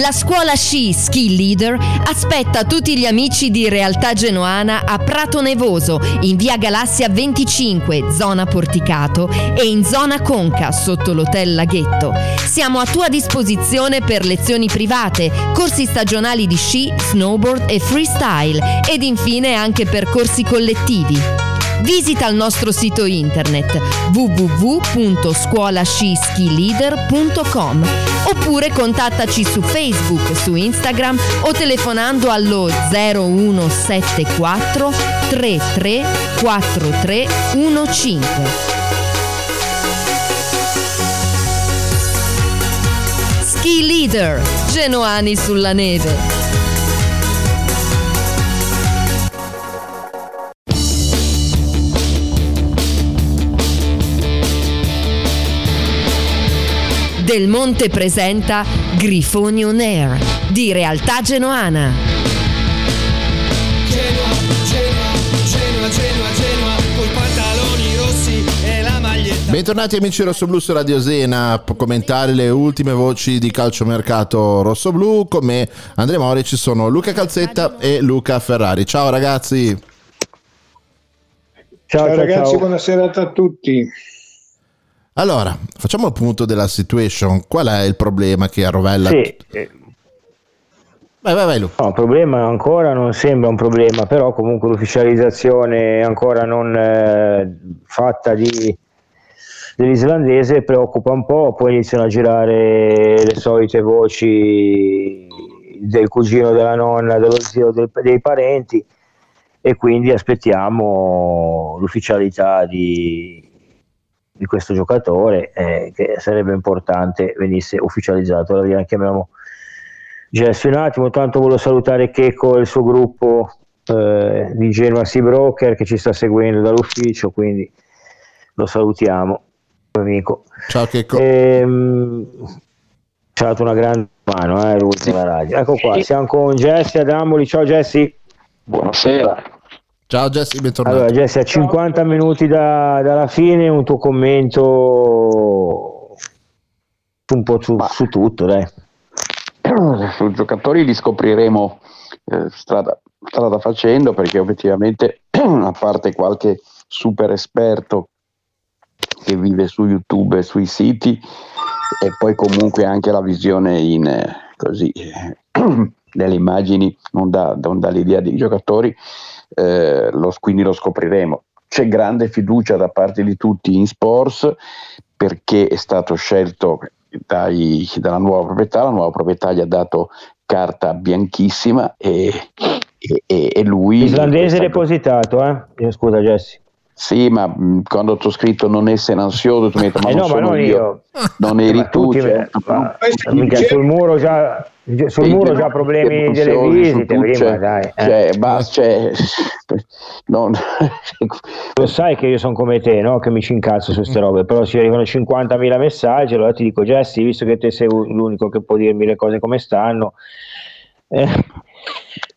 La scuola sci Ski Leader aspetta tutti gli amici di Realtà Genoana a Prato Nevoso, in via Galassia 25, zona Porticato, e in zona Conca, sotto l'hotel Laghetto. Siamo a tua disposizione per lezioni private, corsi stagionali di sci, snowboard e freestyle, ed infine anche percorsi collettivi. Visita il nostro sito internet www.scuolasciskileader.com oppure contattaci su Facebook, su Instagram o telefonando allo 0174 33 4315. Ski Leader, Genoani sulla neve. Del Monte presenta Grifoni On Air di Realtà Genoana. Genoa, Genoa, Genoa, Genoa, Genoa, coi pantaloni rossi e la maglietta. Bentornati amici rossoblu su Radio Sena a commentare le ultime voci di calciomercato rossoblu. Con me Andrea Mori ci sono Luca Calzetta e Luca Ferrari. Ciao ragazzi. Ciao, Ciao, ragazzi, ciao. buona serata a tutti. Allora, facciamo il punto della situation. Qual è il problema che arrovella? Sì, eh, Vai, vai, vai Luca. no, il problema ancora non sembra un problema, però comunque l'ufficializzazione ancora non eh, fatta di, dell'islandese preoccupa un po', poi iniziano a girare le solite voci del cugino della nonna, dello zio, del- dei parenti e quindi aspettiamo l'ufficialità di, di questo giocatore eh, che sarebbe importante venisse ufficializzato. Ora la chiamiamo Gesso un attimo, tanto volevo salutare Checco e il suo gruppo eh, di Genoa Sea Broker che ci sta seguendo dall'ufficio, quindi lo salutiamo, amico. Ciao Checco. Ehm, ci ha dato una grande mano, eh, l'ultima radio. Ecco qua, siamo con Jesse Adamoli. Ciao Jesse. Buonasera. Ciao Jesse, bentornato. Allora Jesse, a 50 minuti da- dalla fine un tuo commento un po' su, su tutto, dai. Sui giocatori li scopriremo eh, strada, strada facendo perché obiettivamente, a parte qualche super esperto che vive su YouTube e sui siti, e poi comunque anche la visione in eh, così eh, delle immagini non dà, non dà l'idea dei giocatori, eh, lo- quindi lo scopriremo. C'è grande fiducia da parte di tutti in Sports perché è stato scelto dai- dalla nuova proprietà, la nuova proprietà gli ha dato carta bianchissima e, e- e- lui... Islandese depositato, eh? Eh, Scusa Jesse. Sì, ma mh, quando ti ho scritto non essere ansioso, tu mi hai detto ma Eh non no, ma sono non io, io. non eri Ma tu, tutti- certo, ma- dice- sul muro già, sul Sì, muro già problemi delle visite, prima, cioè, dai. eh. cioè, basta, cioè, non- Lo sai che io sono come te, no? Che mi ci incazzo su Mm. queste robe, però se arrivano 50.000 messaggi, allora ti dico, Jesse, visto che te sei l'unico che può dirmi le cose come stanno, eh,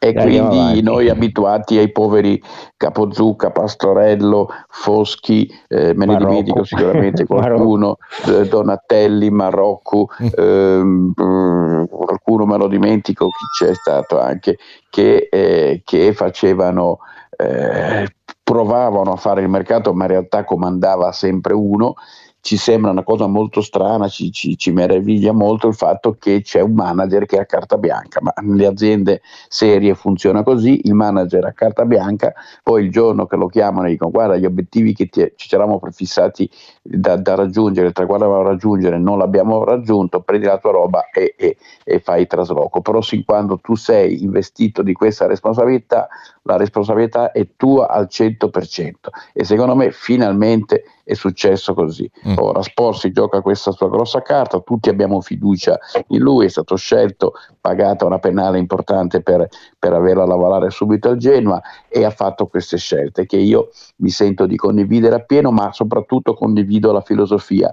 E Dai, quindi noi abituati ai poveri Capozucca, Pastorello, Foschi, eh, me ne Marocco. dimentico sicuramente qualcuno, eh, Donatelli, Marocco, ehm, mm, qualcuno me lo dimentico, chi c'è stato anche, che, eh, che facevano, eh, provavano a fare il mercato, ma in realtà comandava sempre uno ci sembra una cosa molto strana, ci, ci, ci, meraviglia molto il fatto che c'è un manager che ha carta bianca, ma nelle aziende serie funziona così, il manager ha carta bianca, poi il giorno che lo chiamano e dicono guarda gli obiettivi che ti, ci eravamo prefissati da, da raggiungere, il traguardo da raggiungere, non l'abbiamo raggiunto, prendi la tua roba e, e, e fai il trasloco, però sin quando tu sei investito di questa responsabilità, la responsabilità è tua al 100% e secondo me finalmente è successo così. Ora Sporsi gioca questa sua grossa carta, tutti abbiamo fiducia in lui, è stato scelto, pagata una penale importante per, per averla a lavorare subito al Genoa e ha fatto queste scelte che io mi sento di condividere appieno, ma soprattutto condivido la filosofia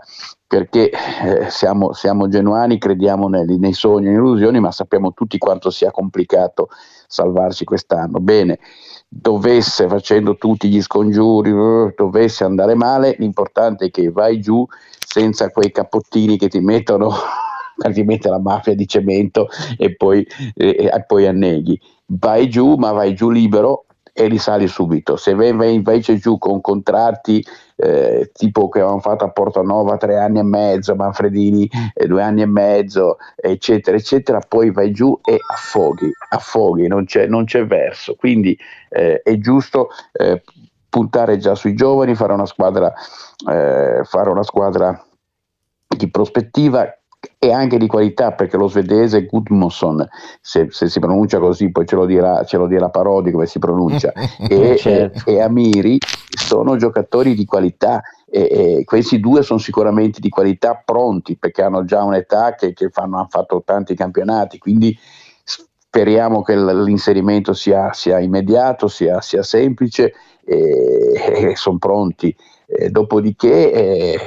perché eh, siamo, siamo, genuani, crediamo nei, nei sogni e nelle illusioni, ma sappiamo tutti quanto sia complicato salvarci quest'anno. Bene, dovesse, facendo tutti gli scongiuri, uh, dovesse andare male, l'importante è che vai giù senza quei cappottini che ti mettono praticamente la mafia di cemento e poi, eh, e poi anneghi. Vai giù, ma vai giù libero e risali subito. Se vai invece giù con contratti eh, tipo che avevamo fatto a Portanova tre anni e mezzo, Manfredini eh, due anni e mezzo, eccetera, eccetera, poi vai giù e affoghi, affoghi, non c'è, non c'è verso. Quindi eh, è giusto eh, puntare già sui giovani, fare una squadra, eh, fare una squadra di prospettiva e anche di qualità perché lo svedese Gudmundsson se, se, si pronuncia così poi ce lo dirà, ce lo dirà Parodi come si pronuncia e, certo. e, e, Amiri sono giocatori di qualità e, questi due sono sicuramente di qualità pronti perché hanno già un'età che, che fanno, hanno fatto tanti campionati quindi speriamo che l'inserimento sia, sia immediato sia, sia semplice e, e sono pronti eh, dopodiché eh,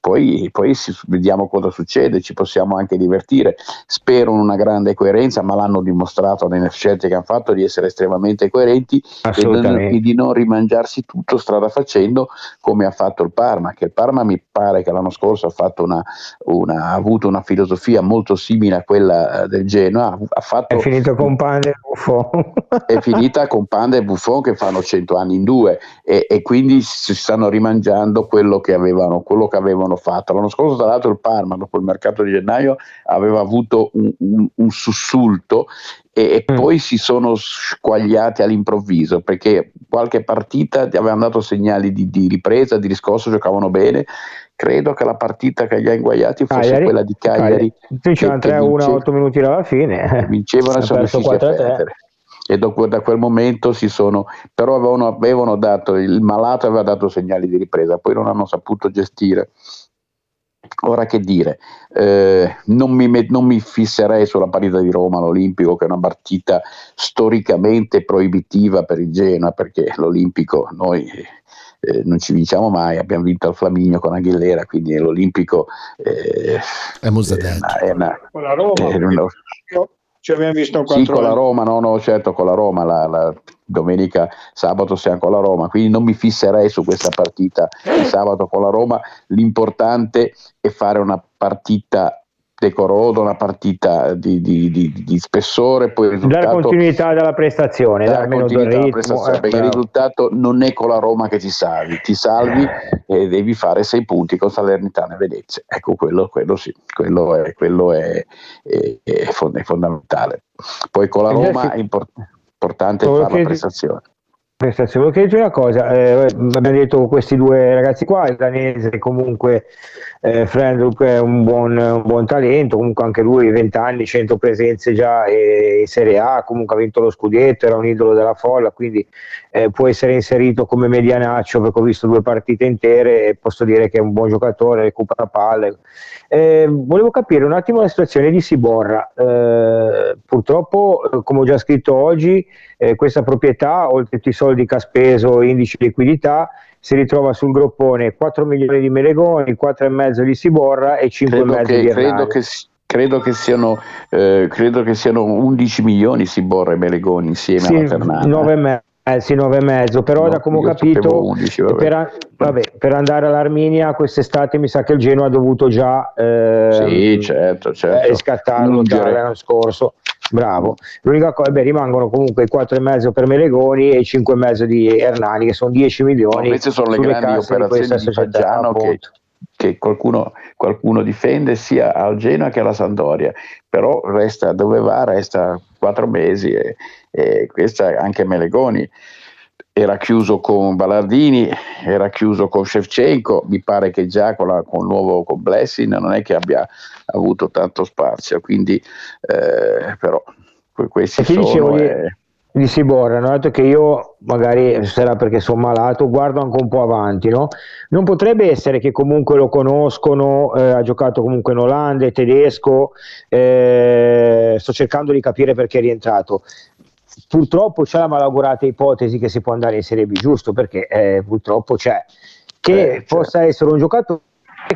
poi, poi si, vediamo cosa succede, ci possiamo anche divertire. Spero in una grande coerenza, ma l'hanno dimostrato nelle scelte che hanno fatto di essere estremamente coerenti e, di non rimangiarsi tutto strada facendo come ha fatto il Parma, che il Parma mi pare che l'anno scorso ha, una, una, ha avuto una filosofia molto simile a quella eh, del Genoa. Ha fatto, è finito con Panda e Buffon. è finita con Panda e Buffon che fanno 100 anni in due e, e quindi si stanno rimangiando mangiando quello che avevano, quello che avevano fatto. L'anno scorso, tra l'altro, il Parma, dopo il mercato di gennaio, aveva avuto un, un, un sussulto e, mm. poi si sono squagliati all'improvviso perché qualche partita avevano dato segnali di, di ripresa, di riscosso, giocavano bene credo che la partita che gli ha inguagliati fosse Cagliari. quella di Cagliari. Dicevano 3 a 1 a 8 minuti dalla fine. Vincevano e sono riusciti a perdere e dopo, da quel momento si sono, però avevano, avevano dato, il malato aveva dato segnali di ripresa, poi non hanno saputo gestire. Ora che dire, eh, non, mi met- non, mi fisserei sulla partita di Roma all'Olimpico, che è una partita storicamente proibitiva per il Genoa, perché l'Olimpico noi eh, non ci vinciamo mai, abbiamo vinto al Flaminio con Aguilera, quindi l'Olimpico eh, è, è, è una, con la Roma. È una, ci abbiamo visto quattro sì, con la Roma, no, no, certo, con la Roma, la, la domenica, sabato siamo con la Roma, quindi non mi fisserei su questa partita di sabato con la Roma, l'importante è fare una partita decorosa, una partita di, di, di, di spessore, poi il risultato, dare continuità dalla prestazione, dare continuità ritmo, prestazione, eh, perché il risultato non è con la Roma che ti salvi, ti salvi e devi fare sei punti con Salernitana e Venezia. Ecco, quello, quello sì, quello, è, quello è, è, è, fondamentale. Poi con la Roma è importante fare la prestazione prestazione. Volevo chiederti una cosa, eh, abbiamo detto questi due ragazzi qua, il danese comunque eh, Frendrup è un buon, un buon, talento, comunque anche lui 20 anni, 100 presenze già eh, in Serie A, comunque ha vinto lo scudetto, era un idolo della folla, quindi eh, può essere inserito come medianaccio perché ho visto due partite intere e posso dire che è un buon giocatore, recupera palle. Eh, volevo capire un attimo la situazione di Siborra, eh, purtroppo come ho già scritto oggi questa proprietà, oltre tutti i soldi che ha speso, indice di liquidità, si ritrova sul groppone 4 milioni di Melegoni, 4,5 di Siborra e 5,5 di Hernani. Credo che, credo che, siano, eh, credo che siano 11 milioni Siborra e Melegoni insieme sì, alla Ternana. 9,5. Eh sì, 9 e mezzo, però no, da come ho capito 11, vabbè. Per, vabbè, per, andare all'Arminia quest'estate mi sa che il Genoa ha dovuto già eh, sì, certo, certo. riscattarlo l'anno scorso. Bravo. L'unica cosa, beh, rimangono comunque i 4,5 per Melegoni e i 5,5 di Hernani, che sono 10 milioni. Queste sono le grandi operazioni di Faggiano che, che qualcuno, qualcuno, difende sia al Genoa che alla Sandoria, però resta dove va, resta quattro mesi e, e questa anche Melegoni era chiuso con Ballardini, era chiuso con Shevchenko, mi pare che già con, la, con il nuovo con Blessing non è che abbia avuto tanto spazio, quindi eh, però questi sono... Dicevo, eh, di Sibora hanno detto che io magari sarà perché sono malato guardo anche un po' avanti no? non potrebbe essere che comunque lo conoscono eh, ha giocato comunque in Olanda è tedesco eh, sto cercando di capire perché è rientrato purtroppo c'è la malaugurata ipotesi che si può andare in Serie B giusto perché eh, purtroppo c'è che eh, possa essere un giocatore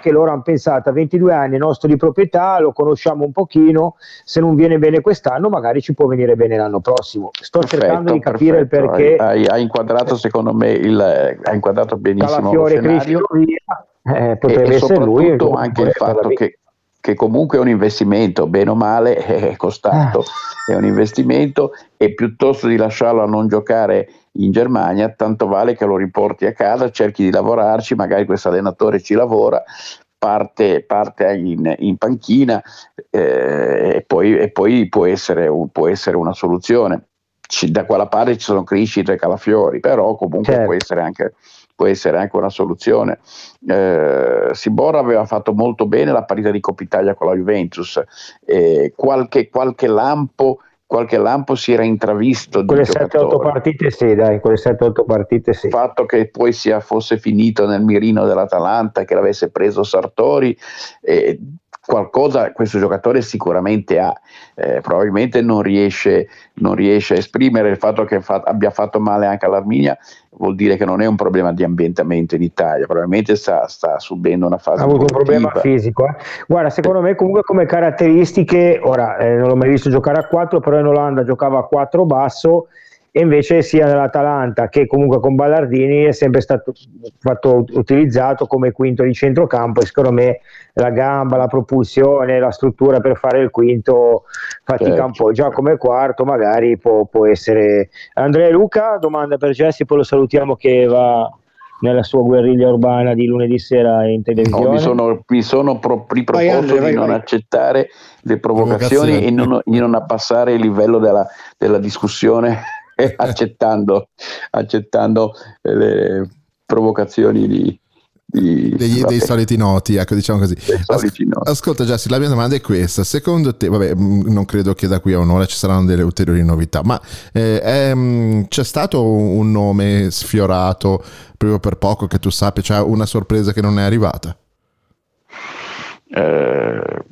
che loro hanno pensato a 22 anni, nostro di proprietà, lo conosciamo un pochino, se non viene bene quest'anno magari ci può venire bene l'anno prossimo. Sto perfetto, cercando di capire il perché. Hai, hai, inquadrato secondo me, il, hai inquadrato benissimo Calafiore, il scenario. Via, eh, potrebbe e, essere lui. anche il fatto che, che comunque è un investimento, bene o male è costato, ah. è un investimento e piuttosto di lasciarlo a non giocare in Germania, tanto vale che lo riporti a casa, cerchi di lavorarci, magari questo allenatore ci lavora, parte, parte in, in, panchina eh, e, poi, e, poi, può essere, un, può essere una soluzione. Ci, da quella parte ci sono crescite e calafiori, però comunque certo. può, essere anche, può essere anche una soluzione. Eh, Sibora aveva fatto molto bene la partita di Coppa Italia con la Juventus, eh, qualche, qualche lampo qualche lampo si era intravisto. Quelle 7-8 partite sì, dai, quelle 7-8 partite sì. Il fatto che poi sia, fosse finito nel mirino dell'Atalanta, che l'avesse preso Sartori, eh, qualcosa questo giocatore sicuramente ha, eh, probabilmente non riesce, non riesce, a esprimere il fatto che fa, abbia fatto male anche all'Arminia, vuol dire che non è un problema di ambientamento in Italia, probabilmente sta, sta subendo una fase. Ha avuto un problema fisico. Eh. Guarda, secondo me comunque come caratteristiche, ora eh, non l'ho mai visto giocare a 4, però in Olanda giocava a 4 basso e invece sia nell'Atalanta che comunque con Ballardini è sempre stato fatto, utilizzato come quinto di centrocampo e secondo me la gamba, la propulsione, la struttura per fare il quinto fatica certo. un po', già come quarto magari può, può essere Andrea Luca, domanda per Jesse, poi lo salutiamo che va nella sua guerriglia urbana di lunedì sera in televisione. No, mi sono, mi sono pro, riproposto vai, Andre, di non vai. accettare le provocazioni e non, di non abbassare il livello della, della discussione accettando, accettando le provocazioni di, di, dei, dei, soliti noti, ecco, diciamo così. As- noti. Ascolta, Giassi, la mia domanda è questa: secondo te, vabbè, mm, non credo che da qui a un'ora ci saranno delle ulteriori novità, ma eh, è, mm, c'è stato un nome sfiorato proprio per poco che tu sappia, cioè una sorpresa che non è arrivata? Eh,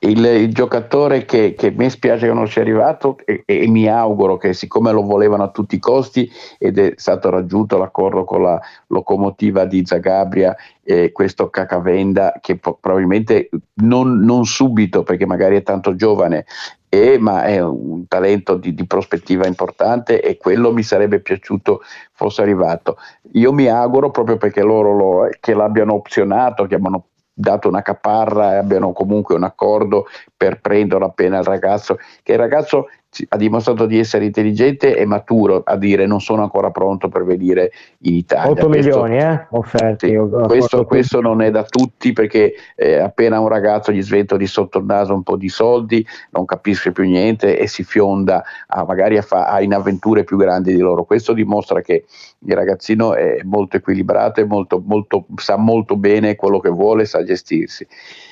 il, il giocatore che, che, mi spiace che non sia arrivato e, e, mi auguro che siccome lo volevano a tutti i costi ed è stato raggiunto l'accordo con la locomotiva di Zagabria e questo Cacavenda che po- probabilmente non, non, subito perché magari è tanto giovane e, ma è un talento di, di, prospettiva importante e quello mi sarebbe piaciuto fosse arrivato. Io mi auguro proprio perché loro lo, che l'abbiano opzionato, che abbiano dato una caparra e abbiano comunque un accordo per prenderlo appena il ragazzo, che il ragazzo ha dimostrato di essere intelligente e maturo a dire non sono ancora pronto per venire in Italia. 8 questo, milioni eh? offerti. Sì, questo, questo, non è da tutti perché eh, appena un ragazzo gli svento di sotto il naso un po' di soldi non capisce più niente e si fionda a, magari a, fa, a in avventure più grandi di loro. Questo dimostra che il ragazzino è molto equilibrato e molto, molto, sa molto bene quello che vuole, sa gestirsi.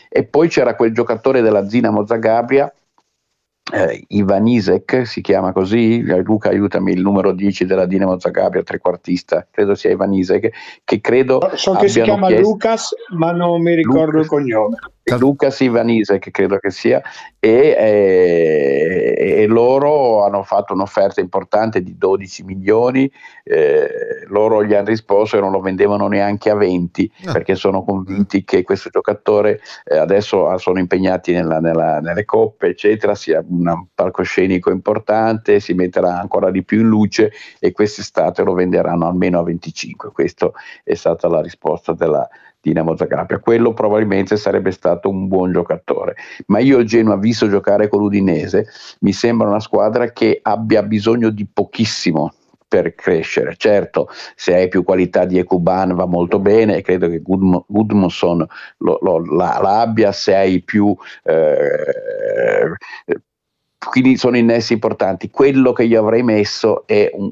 E poi c'era quel giocatore della Zinamo Zagabria eh, Ivan Isek si chiama così, Luca aiutami, il numero 10 della Dinamo Zagabria, trequartista, credo sia Ivan Isek, che credo... So che si chiama chiesto... Lucas, ma non mi ricordo Lucas, il cognome. Lucas Ivanise che credo che sia. E, eh, e, loro hanno fatto un'offerta importante di 12 milioni eh, loro gli hanno risposto che non lo vendevano neanche a 20 no. Ah. perché sono convinti che questo giocatore eh, adesso sono impegnati nella, nella, nelle coppe eccetera sia un palcoscenico importante si metterà ancora di più in luce e quest'estate lo venderanno almeno a 25 questa è stata la risposta della Dinamo Zagabria. Quello probabilmente sarebbe stato un buon giocatore. Ma io il Genoa, visto giocare con l'Udinese, mi sembra una squadra che abbia bisogno di pochissimo per crescere. Certo, se hai più qualità di Ecuban va molto bene e credo che Gudm- Gudmundsson lo, la, se hai più eh, quindi sono innessi importanti. Quello che io avrei messo è un,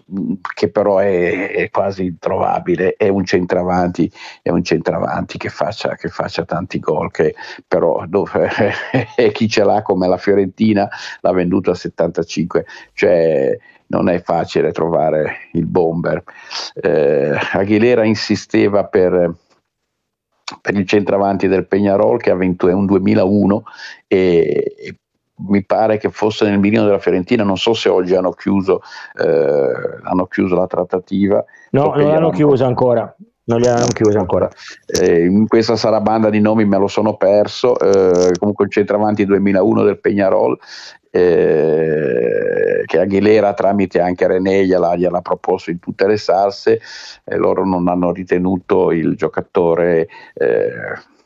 che però è, è, quasi introvabile, è un centravanti, è un centravanti che faccia, che faccia tanti gol, che però e chi ce l'ha come la Fiorentina l'ha venduto a 75, cioè non è facile trovare il bomber. Eh, Aguilera insisteva per per il centravanti del Peñarol che ha vinto è un 2001 e, mi pare che fosse nel mirino della Fiorentina, non so se oggi hanno chiuso, eh, hanno chiuso la trattativa. No, non l'hanno chiusa ancora. Non li hanno chiusa ancora. Eh, in questa sarabanda di nomi me lo sono perso. Eh, comunque il centravanti 2001 del Peñarol, eh, che Aguilera tramite anche René gliela, gliela proposto in tutte le salse. e loro non hanno ritenuto il giocatore eh,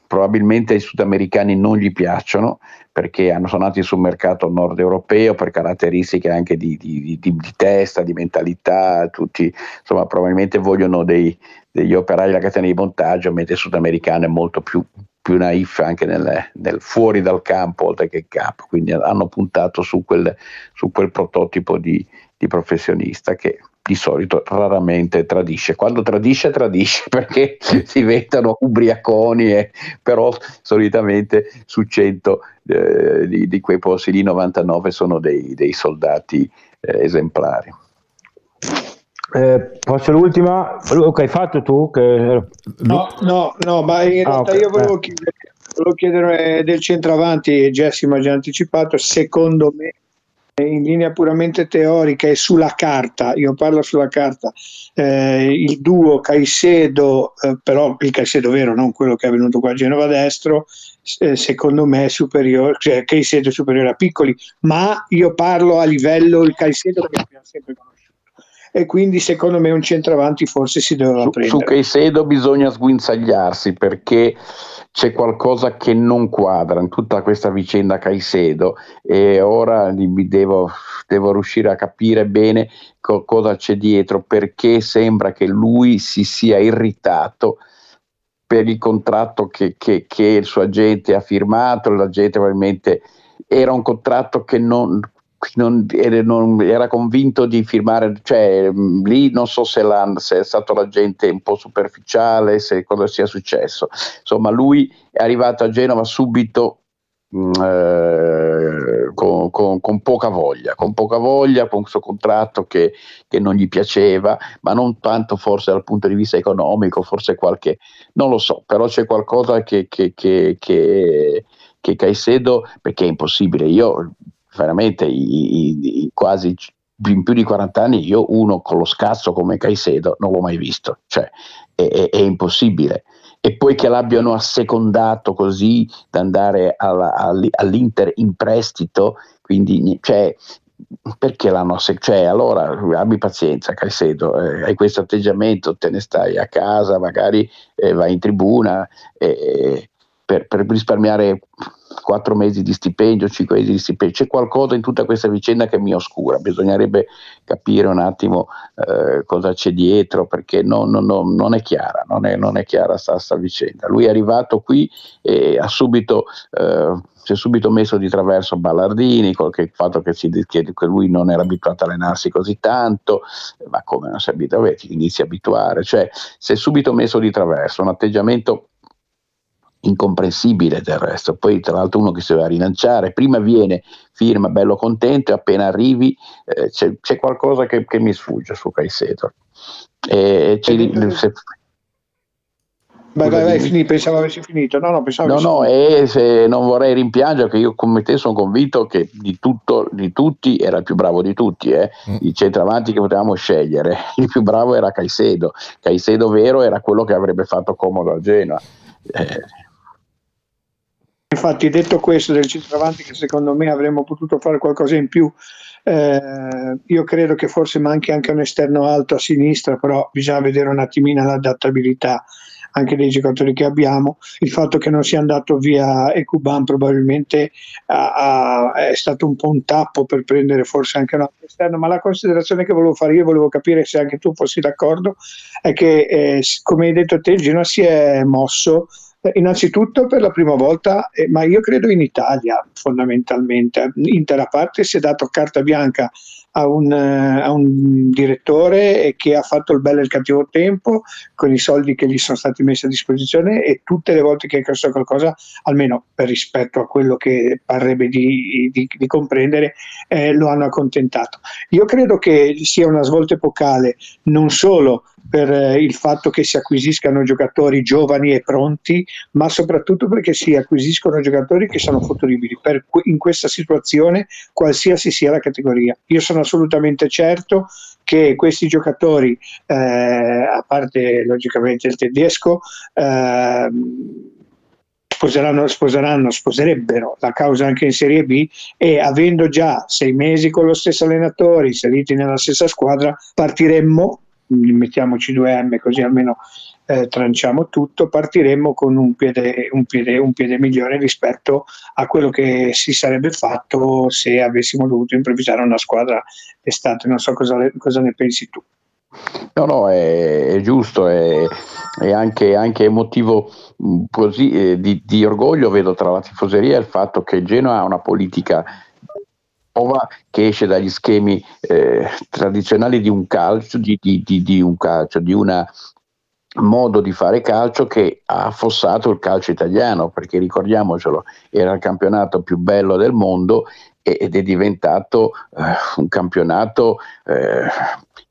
probabilmente ai sudamericani non gli piacciono perché hanno, sono nati sul mercato nord europeo per caratteristiche anche di, di, di, di testa, di mentalità, tutti insomma probabilmente vogliono dei, degli operai della catena di montaggio, mentre il sudamericano è molto più, più naif anche nel, nel, fuori dal campo oltre che il campo, quindi hanno puntato su quel, su quel prototipo di, di professionista che di solito raramente tradisce. Quando tradisce, tradisce perché diventano ubriaconi, e, però solitamente su 100 eh, di, di, quei posti lì 99 sono dei, dei soldati eh, esemplari. Eh, posso l'ultima? Luca, hai fatto tu? Che... No, no, no, ma in ah, realtà okay. io volevo chiedere, volevo chiedere del centravanti, Jessy mi ha già anticipato, secondo me in linea puramente teorica e sulla carta, io parlo sulla carta, eh, il duo Caicedo, eh, però il Caicedo vero, non quello che è venuto qua a Genova destro, eh, secondo me è superiore, cioè Caicedo è superiore a Piccoli, ma io parlo a livello il Caicedo che abbiamo sempre conosciuto e quindi secondo me un centravanti forse si doveva su, prendere. Su Caicedo bisogna sguinzagliarsi perché c'è qualcosa che non quadra in tutta questa vicenda Caicedo e ora devo, devo riuscire a capire bene co- cosa c'è dietro perché sembra che lui si sia irritato per il contratto che, che, che il suo agente ha firmato, l'agente probabilmente era un contratto che non, non, era, non, era, convinto di firmare, cioè lì non so se, se, è stato l'agente un po' superficiale, se cosa sia successo. Insomma, lui è arrivato a Genova subito mm, eh, con, con, con, poca voglia, con poca voglia, con questo contratto che, che, non gli piaceva, ma non tanto forse dal punto di vista economico, forse qualche, non lo so, però c'è qualcosa che, che, che, che che Caicedo, perché è impossibile, io veramente i, i, quasi in più di 40 anni io uno con lo scazzo come Caicedo non l'ho mai visto, cioè è, è, è impossibile. E poi che l'abbiano assecondato così da andare alla, all'Inter in prestito, quindi cioè, perché l'hanno assecondato? Cioè, allora abbi pazienza, Caicedo, eh, hai questo atteggiamento, te ne stai a casa, magari eh, vai in tribuna eh, per, per risparmiare quattro mesi di stipendio, cinque mesi di stipendio, c'è qualcosa in tutta questa vicenda che mi oscura, bisognerebbe capire un attimo eh, cosa c'è dietro perché non, non, non, non è chiara, non è, non è chiara questa vicenda. Lui è arrivato qui e ha subito... Eh, si è subito messo di traverso Ballardini, col fatto che, si, che, lui non era abituato a allenarsi così tanto, ma come non si abita, vabbè, ti inizi a abituare, cioè si è subito messo di traverso, un atteggiamento incomprensibile del resto. Poi, tra l'altro, uno che si doveva rilanciare, prima viene, firma, bello contento, e appena arrivi eh, c'è, c'è, qualcosa che, che, mi sfugge su Caicedo. E, ci, se, Vai, vai, vai, finì, pensavo avessi finito. No, no, pensavo no, no e se non vorrei rimpiangere, che io come te sono convinto che di, tutto, di tutti era il più bravo di tutti, eh? mm. i centravanti che potevamo scegliere. Il più bravo era Caicedo. Caicedo vero era quello che avrebbe fatto comodo a Genoa. Eh, Infatti, detto questo del centravanti, che secondo me avremmo potuto fare qualcosa in più, eh, io credo che forse manchi anche un esterno alto a sinistra, però bisogna vedere un attimino l'adattabilità anche dei giocatori che abbiamo. Il fatto che non sia andato via Ecuban probabilmente ha, ha, è stato un po' un tappo per prendere forse anche un altro esterno, ma la considerazione che volevo fare io, volevo capire se anche tu fossi d'accordo, è che eh, come hai detto te il Genoa si è mosso innanzitutto per la prima volta, eh, ma io credo in Italia fondamentalmente, intera parte si è dato carta bianca a un, uh, a un, direttore che ha fatto il bello e il cattivo tempo con i soldi che gli sono stati messi a disposizione e tutte le volte che ha chiesto qualcosa, almeno per rispetto a quello che parrebbe di, di, di comprendere, eh, lo hanno accontentato. Io credo che sia una svolta epocale non solo per eh, il fatto che si acquisiscano giocatori giovani e pronti, ma soprattutto perché si acquisiscono giocatori che sono futuribili per, in questa situazione, qualsiasi sia la categoria. Io sono assolutamente certo che questi giocatori, eh, a parte logicamente il tedesco, eh, sposeranno, sposeranno, sposerebbero la causa anche in Serie B e avendo già sei mesi con lo stesso allenatore, inseriti nella stessa squadra, partiremmo mettiamoci due M così almeno eh, tranciamo tutto, partiremmo con un piede, un, piede, un piede, migliore rispetto a quello che si sarebbe fatto se avessimo dovuto improvvisare una squadra estate. Non so cosa, cosa ne pensi tu. No, no, è, è giusto, è, è anche, anche, motivo così, eh, di, di orgoglio, vedo tra la tifoseria, il fatto che Genoa ha una politica nuova che esce dagli schemi eh, tradizionali di un calcio, di, di, di, di un calcio, di un modo di fare calcio che ha affossato il calcio italiano, perché ricordiamocelo, era il campionato più bello del mondo ed è diventato eh, un campionato eh,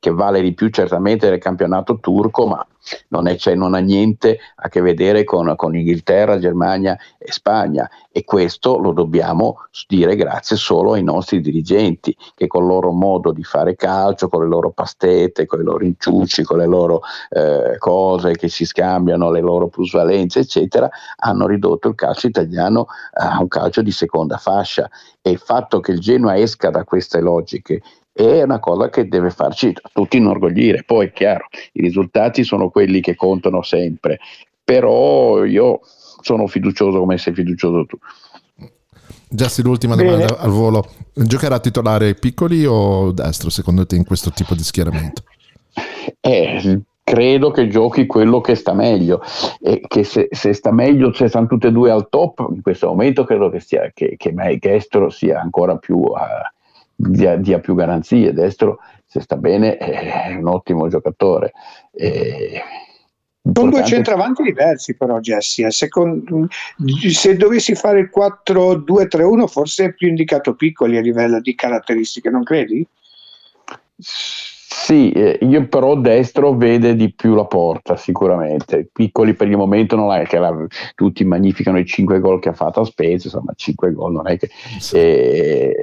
che vale di più certamente del campionato turco, ma non, è, cioè, non ha niente a che vedere con, con, Inghilterra, Germania e Spagna. E questo lo dobbiamo dire grazie solo ai nostri dirigenti che con il loro modo di fare calcio, con le loro pastette, con i loro inciucci, con le loro eh, cose che si scambiano, le loro plusvalenze eccetera, hanno ridotto il calcio italiano a un calcio di seconda fascia. E il fatto che il Genoa esca da queste logiche è una cosa che deve farci tutti inorgoglire. Poi è chiaro, i risultati sono quelli che contano sempre, però io sono fiducioso come sei fiducioso tu. Giassi, l'ultima Bene. domanda al volo. Giocherà titolare piccoli o destro secondo te in questo tipo di schieramento? Eh, credo che giochi quello che sta meglio e che se, se, sta meglio, se stanno tutte e due al top, in questo momento credo che, sia, che, che Destro sia ancora più... Uh, dia, dia più garanzie. Destro, se sta bene, è un ottimo giocatore. E, sono due centravanti diversi però Jesse, eh. Secondo, se dovessi fare il 4-2-3-1 forse è più indicato piccoli a livello di caratteristiche, non credi? Sì, eh, io però destro vede di più la porta sicuramente, piccoli per il momento non è che la, tutti magnificano i 5 gol che ha fatto a Spezia, insomma 5 gol non è che... Eh,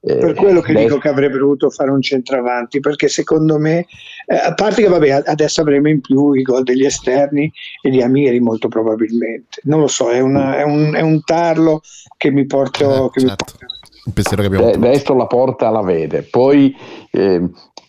eh, per quello che destro... dico che avrebbe dovuto fare un centravanti, perché secondo me, eh, a parte che vabbè adesso avremo in più i gol degli esterni e di Amiri molto probabilmente, non lo so, è, una, è, un, è un, tarlo che mi porto... Che certo. mi porto un pensiero che abbiamo. Eh, destro la porta la vede, poi eh,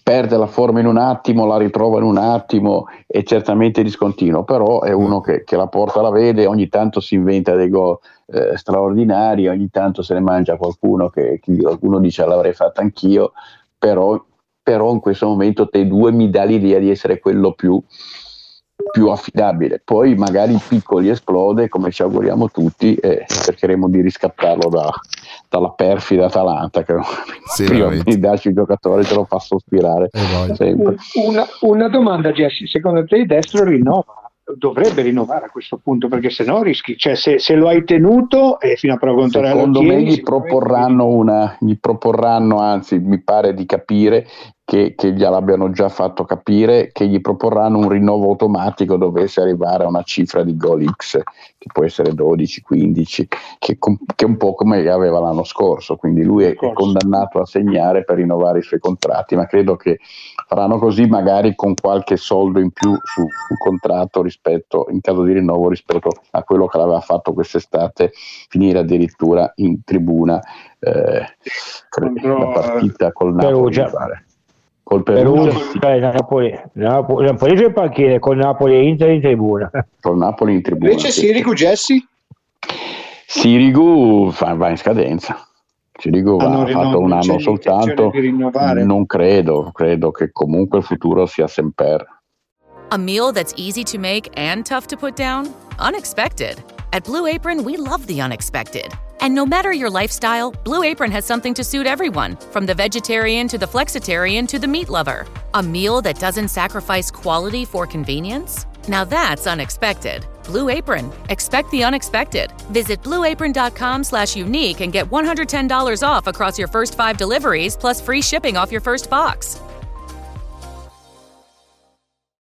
perde la forma in un attimo, la ritrova in un attimo, è certamente discontinuo, però è uno che, che la porta la vede, ogni tanto si inventa dei gol eh, straordinari, ogni tanto se ne mangia qualcuno che, che qualcuno dice l'avrei fatto anch'io, però, però in questo momento te due mi dà l'idea di essere quello più più affidabile. Poi magari in piccoli esplode, come ci auguriamo tutti, e cercheremo di riscattarlo da, dalla perfida Atalanta che sì, prima di darci il giocatore te lo fa sospirare. Una, una, domanda Jesse, secondo te il destro rinnova? Dovrebbe rinnovare a questo punto perché se no rischi, cioè se, se lo hai tenuto e fino a prova contraria secondo me gli proporranno una, gli proporranno anzi mi pare di capire che, che gliel'abbiano già fatto capire, che gli proporranno un rinnovo automatico dovesse arrivare a una cifra di gol X, che può essere 12, 15, che, che è un po' come aveva l'anno scorso, quindi lui è, è condannato a segnare per rinnovare i suoi contratti, ma credo che faranno così magari con qualche soldo in più sul su contratto rispetto, in caso di rinnovo rispetto a quello che l'aveva fatto quest'estate, finire addirittura in tribuna eh, la partita col Napoli. Col Perugia, Perugia sì. Napoli, Napoli, Napoli in panchina con Napoli e Inter in tribuna. Con Napoli in tribuna. Invece sì. Sirigu Jesse? Sirigu va in scadenza. Sirigu ah, ha fatto un anno soltanto. Non credo, credo che comunque il futuro sia sempre. A meal that's easy to make and tough to put down? Unexpected. At Blue Apron, we love the unexpected. And no matter your lifestyle, Blue Apron has something to suit everyone, from the vegetarian to the flexitarian to the meat lover. A meal that doesn't sacrifice quality for convenience? Now that's unexpected. Blue Apron. Expect the unexpected. Visit blueapron.com slash unique and get $110 off across your first five deliveries plus free shipping off your first box.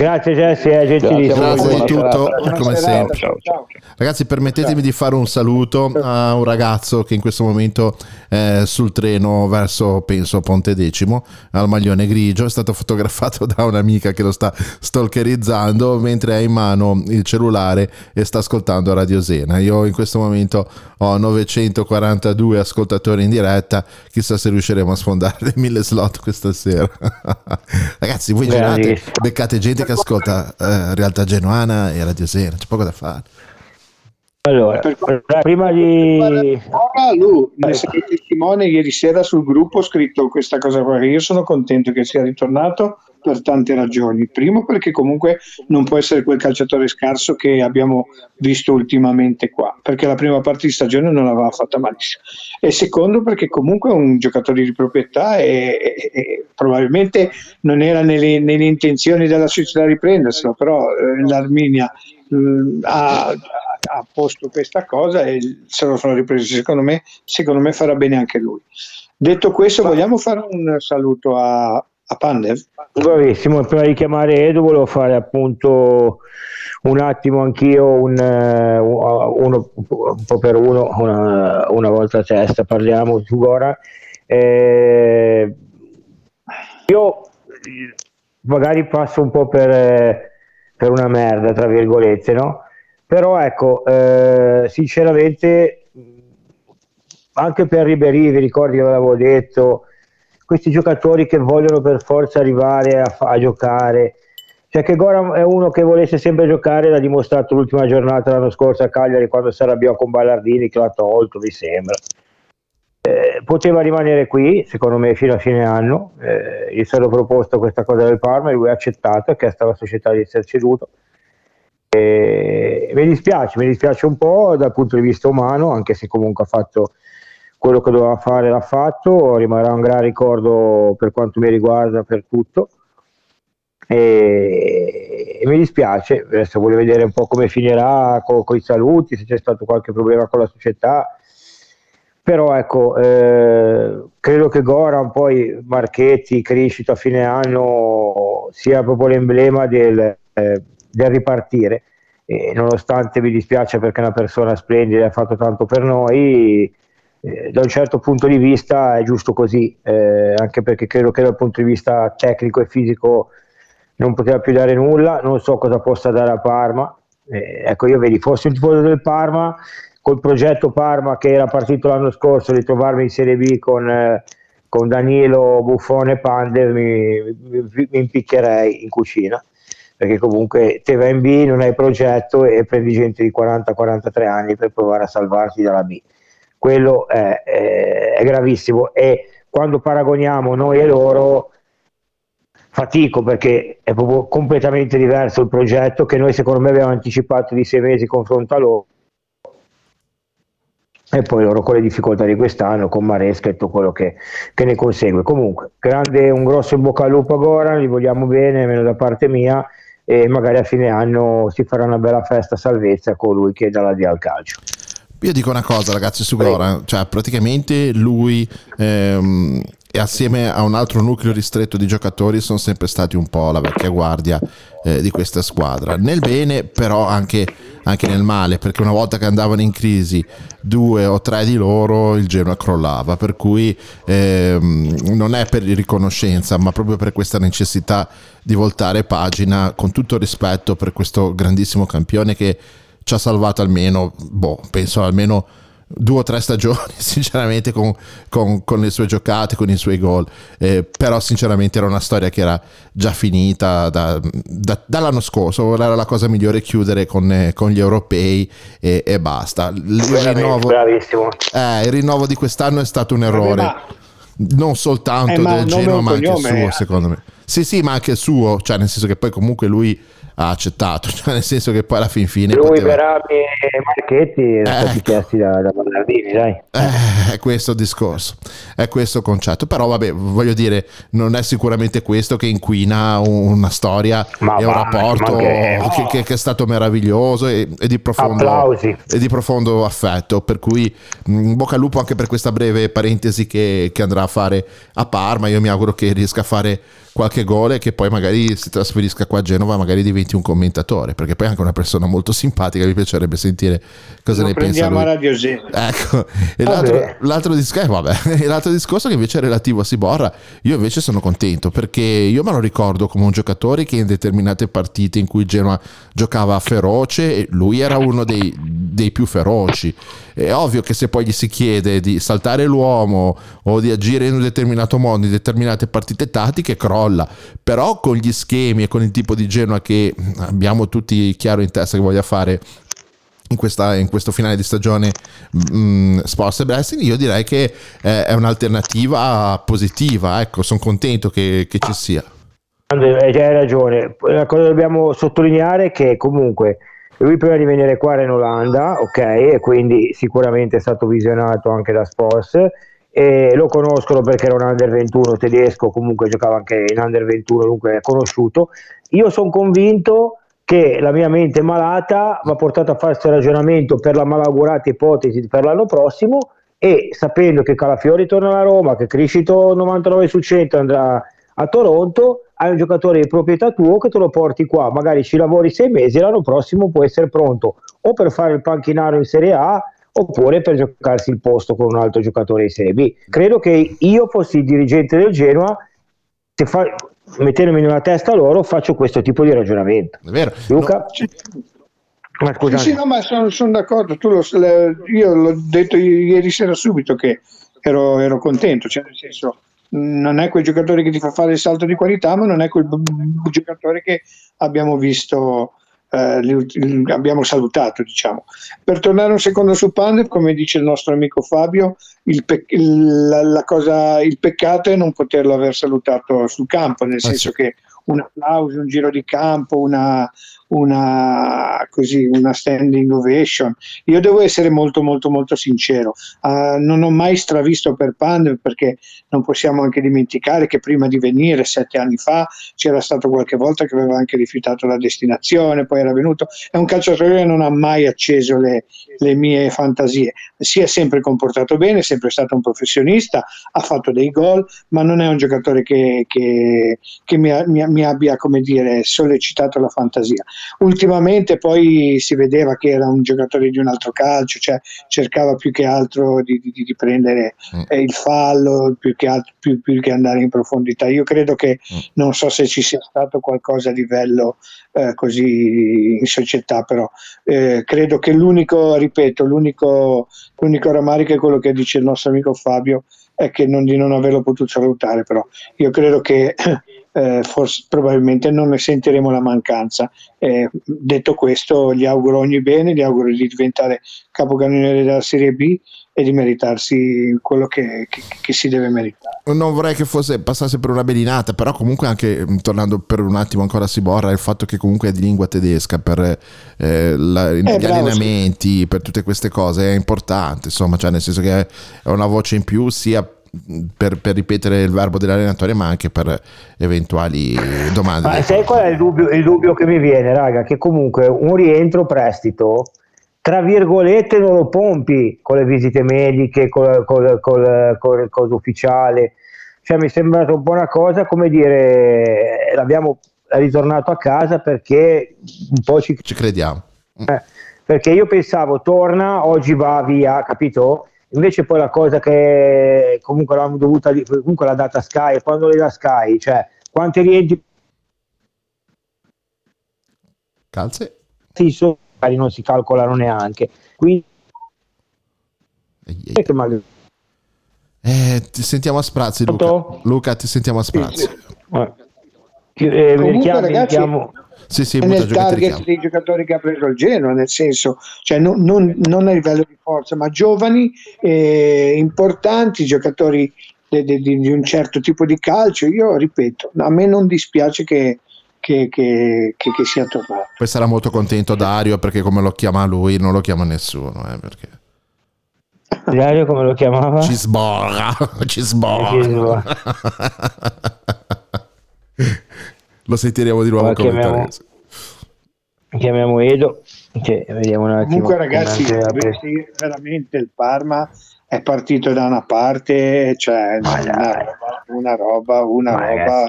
Grazie Jesse, è gentilissimo. Grazie di tutto, come sempre. Ciao, ciao. Ragazzi, permettetemi di fare un saluto a un ragazzo che in questo momento è sul treno verso, penso, Ponte Decimo, al maglione grigio. È stato fotografato da un'amica che lo sta stalkerizzando mentre ha in mano il cellulare e sta ascoltando Radio Sena. Io in questo momento ho 942 ascoltatori in diretta, chissà se riusciremo a sfondare le mille slot questa sera. Ragazzi, voi girate, beccate gente che ascolta eh, Realtà Genuana e Radio Sera, c'è poco da fare. Allora, prima di... Ora Lu, ne sei testimone ieri sera sul gruppo ho scritto questa cosa qua, io sono contento che sia ritornato per tante ragioni. Primo perché comunque non può essere quel calciatore scarso che abbiamo visto ultimamente qua, perché la prima parte di stagione non l'aveva fatta malissimo. E secondo perché comunque è un giocatore di proprietà e, e, e probabilmente non era nelle, nelle, intenzioni della società riprenderselo, però eh, l'Arminia mm, ha, ha posto questa cosa e se lo sono ripresi secondo me, secondo me farà bene anche lui. Detto questo, vogliamo fare un saluto a, a Pandev? Bravissimo, prima di chiamare Edu volevo fare appunto un attimo anch'io un, uh, uno, un po' per uno, una, una volta a testa, parliamo su Gora. Eh, io magari passo un po' per, per, una merda, tra virgolette, no? Però ecco, eh, sinceramente, anche per Ribery, vi ricordi che avevo detto, questi giocatori che vogliono per forza arrivare a, a giocare. Cioè che Goran è uno che volesse sempre giocare, l'ha dimostrato l'ultima giornata l'anno scorso a Cagliari quando si arrabbiò con Ballardini che l'ha tolto, mi sembra. Eh, poteva rimanere qui, secondo me, fino a fine anno. Eh, gli è proposto questa cosa del Parma e lui ha accettato, ha chiesto alla società di essere ceduto. Eh, mi dispiace, mi dispiace un po' dal punto di vista umano, anche se comunque ha fatto quello che doveva fare l'ha fatto, rimarrà un gran ricordo per quanto mi riguarda per tutto. E, e mi dispiace, adesso voglio vedere un po' come finirà con, con i saluti, se c'è stato qualche problema con la società. Però ecco, eh, credo che Goran, poi Marchetti, crescita a fine anno, sia proprio l'emblema del, eh, del ripartire. E nonostante mi dispiace perché è una persona splendida, ha fatto tanto per noi, eh, da un certo punto di vista è giusto così, eh, anche perché credo che dal punto di vista tecnico e fisico non poteva più dare nulla, non so cosa possa dare a Parma. Eh, ecco, io vedi, fossi un tifoso del Parma, col progetto Parma che era partito l'anno scorso di trovarmi in Serie B con, eh, con Danilo, Buffone e Pander, mi, mi, mi impiccherei in cucina perché comunque te vai in B, non hai progetto e prendi gente di 40-43 anni per provare a salvarti dalla B quello è, è, è gravissimo. E quando paragoniamo noi e loro fatico perché è proprio completamente diverso il progetto che noi secondo me abbiamo anticipato di sei mesi confronto a loro. E poi loro con le difficoltà di quest'anno con Maresca e tutto quello che, che, ne consegue. Comunque grande, un grosso in bocca al lupo a Goran, gli vogliamo bene almeno da parte mia e magari a fine anno si farà una bella festa salvezza con lui che dà la via al calcio Io dico una cosa, ragazzi, su Goran, cioè praticamente lui ehm, e assieme a un altro nucleo ristretto di giocatori sono sempre stati un po' la vecchia guardia eh, di questa squadra. Nel bene, però anche, anche, nel male, perché una volta che andavano in crisi due o tre di loro, il Genoa crollava. Per cui ehm, non è per riconoscenza, ma proprio per questa necessità di voltare pagina, con tutto rispetto per questo grandissimo campione che ci ha salvato almeno, boh, penso almeno due o tre stagioni, sinceramente, con, con, con, le sue giocate, con i suoi gol. Eh, però, sinceramente, era una storia che era già finita da, da, dall'anno scorso. Era la cosa migliore chiudere con, eh, con gli europei e, e basta. Il rinnovo, eh, il rinnovo, di quest'anno è stato un errore. non soltanto eh, del Genoa, ma anche il suo, secondo me. Sì, sì, ma anche il suo, cioè nel senso che poi comunque lui ha accettato, cioè nel senso che poi alla fin fine... Lui, poteva... Verami e Marchetti erano stati chiesti da, da Bernardini, dai. Eh, è questo il discorso, è questo il concetto, però vabbè, voglio dire, non è sicuramente questo che inquina una storia ma e un rapporto che, no. che, che, è stato meraviglioso e, e, di profondo, e, di profondo, affetto, per cui in bocca al lupo anche per questa breve parentesi che, che andrà a fare a Parma, io mi auguro che riesca a fare qualche gol e che poi magari si trasferisca qua a Genova, magari diventi un commentatore, perché poi è anche una persona molto simpatica, mi piacerebbe sentire cosa Lo ne pensa lui. Radio Z. Ecco, e l'altro, l'altro, discorso, eh, vabbè, l'altro discorso che invece è relativo a Siborra, io invece sono contento perché io me lo ricordo come un giocatore che in determinate partite in cui Genoa giocava feroce, e lui era uno dei, dei più feroci. È ovvio che se poi gli si chiede di saltare l'uomo o di agire in un determinato modo in determinate partite tattiche, crolla. Però con gli schemi e con il tipo di Genoa che abbiamo tutti chiaro in testa che voglia fare in, questa, in, questo finale di stagione mh, mm, Sports e Wrestling, io direi che eh, è un'alternativa positiva. Ecco, sono contento che, che ci sia. Hai ragione. La cosa dobbiamo sottolineare è che comunque lui prima di venire qua era in Olanda, ok, e quindi sicuramente è stato visionato anche da Sports e lo conoscono perché era un under 21 tedesco, comunque giocava anche in under 21, dunque è conosciuto. Io sono convinto che la mia mente malata mi ha portato a fare questo ragionamento per la malaugurata ipotesi per l'anno prossimo e sapendo che Calafiori torna alla Roma, che Criscito 99 su 100 andrà a Toronto, hai un giocatore di proprietà tuo che te lo porti qua, magari ci lavori sei mesi e l'anno prossimo può essere pronto o per fare il panchinaro in Serie A oppure per giocarsi il posto con un altro giocatore di Serie B. Credo che io fossi il dirigente del Genoa, se fa, mettendomi nella testa loro, faccio questo tipo di ragionamento. È vero. Luca? No, sì. Ma sì, sì, no, ma sono, sono d'accordo. Lo, io l'ho detto ieri sera subito che ero, ero contento, cioè nel senso non è quel giocatore che ti fa fare il salto di qualità, ma non è quel giocatore che abbiamo visto, eh, abbiamo salutato. Diciamo. Per tornare un secondo su Pandev, come dice il nostro amico Fabio, il, pe- la, la cosa, il peccato è non poterlo aver salutato sul campo, nel ah, senso che un applauso, un giro di campo, una, una, così, una standing ovation. Io devo essere molto molto molto sincero, uh, non ho mai stravisto per Pandev perché non possiamo anche dimenticare che prima di venire, sette anni fa, c'era stato qualche volta che aveva anche rifiutato la destinazione, poi era venuto, è un calciatore che non ha mai acceso le, le mie fantasie, si è sempre comportato bene, è sempre stato un professionista, ha fatto dei gol, ma non è un giocatore che, che, che mi, mi, mi abbia, come dire, sollecitato la fantasia. Ultimamente poi si vedeva che era un giocatore di un altro calcio, cioè cercava più che altro di, di, di prendere mm. eh, il fallo più che, altro, più, più che, andare in profondità. Io credo che mm. non so se ci sia stato qualcosa di bello eh, così in società, però eh, credo che l'unico, ripeto, l'unico, l'unico rammarico è quello che dice il nostro amico Fabio, è che non, di non averlo potuto salutare, però io credo che eh, forse probabilmente non ne sentiremo la mancanza. Eh, detto questo, gli auguro ogni bene, gli auguro di diventare capocannoniere della Serie B e di meritarsi quello che, che, che, si deve meritare. Non vorrei che fosse, passasse per una belinata, però comunque anche mm, tornando per un attimo ancora a Siborra, il fatto che comunque è di lingua tedesca per eh, la, eh, gli bravo, allenamenti, sì. per tutte queste cose è importante, insomma, cioè nel senso che è una voce in più sia per, per, ripetere il verbo dell'allenatore, ma anche per eventuali domande. Ma sai qual è il dubbio, il dubbio, che mi viene, raga? Che comunque un rientro prestito tra virgolette non lo pompi con le visite mediche, col, col, col, col, col ufficiale. Cioè, mi è sembrata un po' una cosa come dire l'abbiamo ritornato a casa perché un po' ci, ci crediamo. Eh, perché io pensavo torna, oggi va via, capito? Invece poi la cosa che comunque l'hanno dovuta comunque la data Sky, quando le da Sky, cioè quanti rientri calze sì, so, non si calcolano neanche. Quindi ehi, ehi. Eh, ti sentiamo a sprazzi, Luca. Luca, ti sentiamo a sprazzi. Sì, eh, Comunque, ragazzi, sì, sì, nel target dei giocatori che ha preso il Genoa, nel senso, cioè non, non, non a livello di forza, ma giovani, eh, importanti, giocatori di, di, di, un certo tipo di calcio. Io ripeto, a me non dispiace che, che, che, che, che sia tornato. Poi sarà molto contento Dario perché come lo chiama lui non lo chiama nessuno. Eh, perché... Dario come lo chiamava? Cisborra. Cisborra. lo sentiremo di nuovo Poi chiamiamo, chiamiamo Edo. Che vediamo un attimo. Comunque ragazzi, veramente il Parma è partito da una parte, cioè una roba, una roba, una roba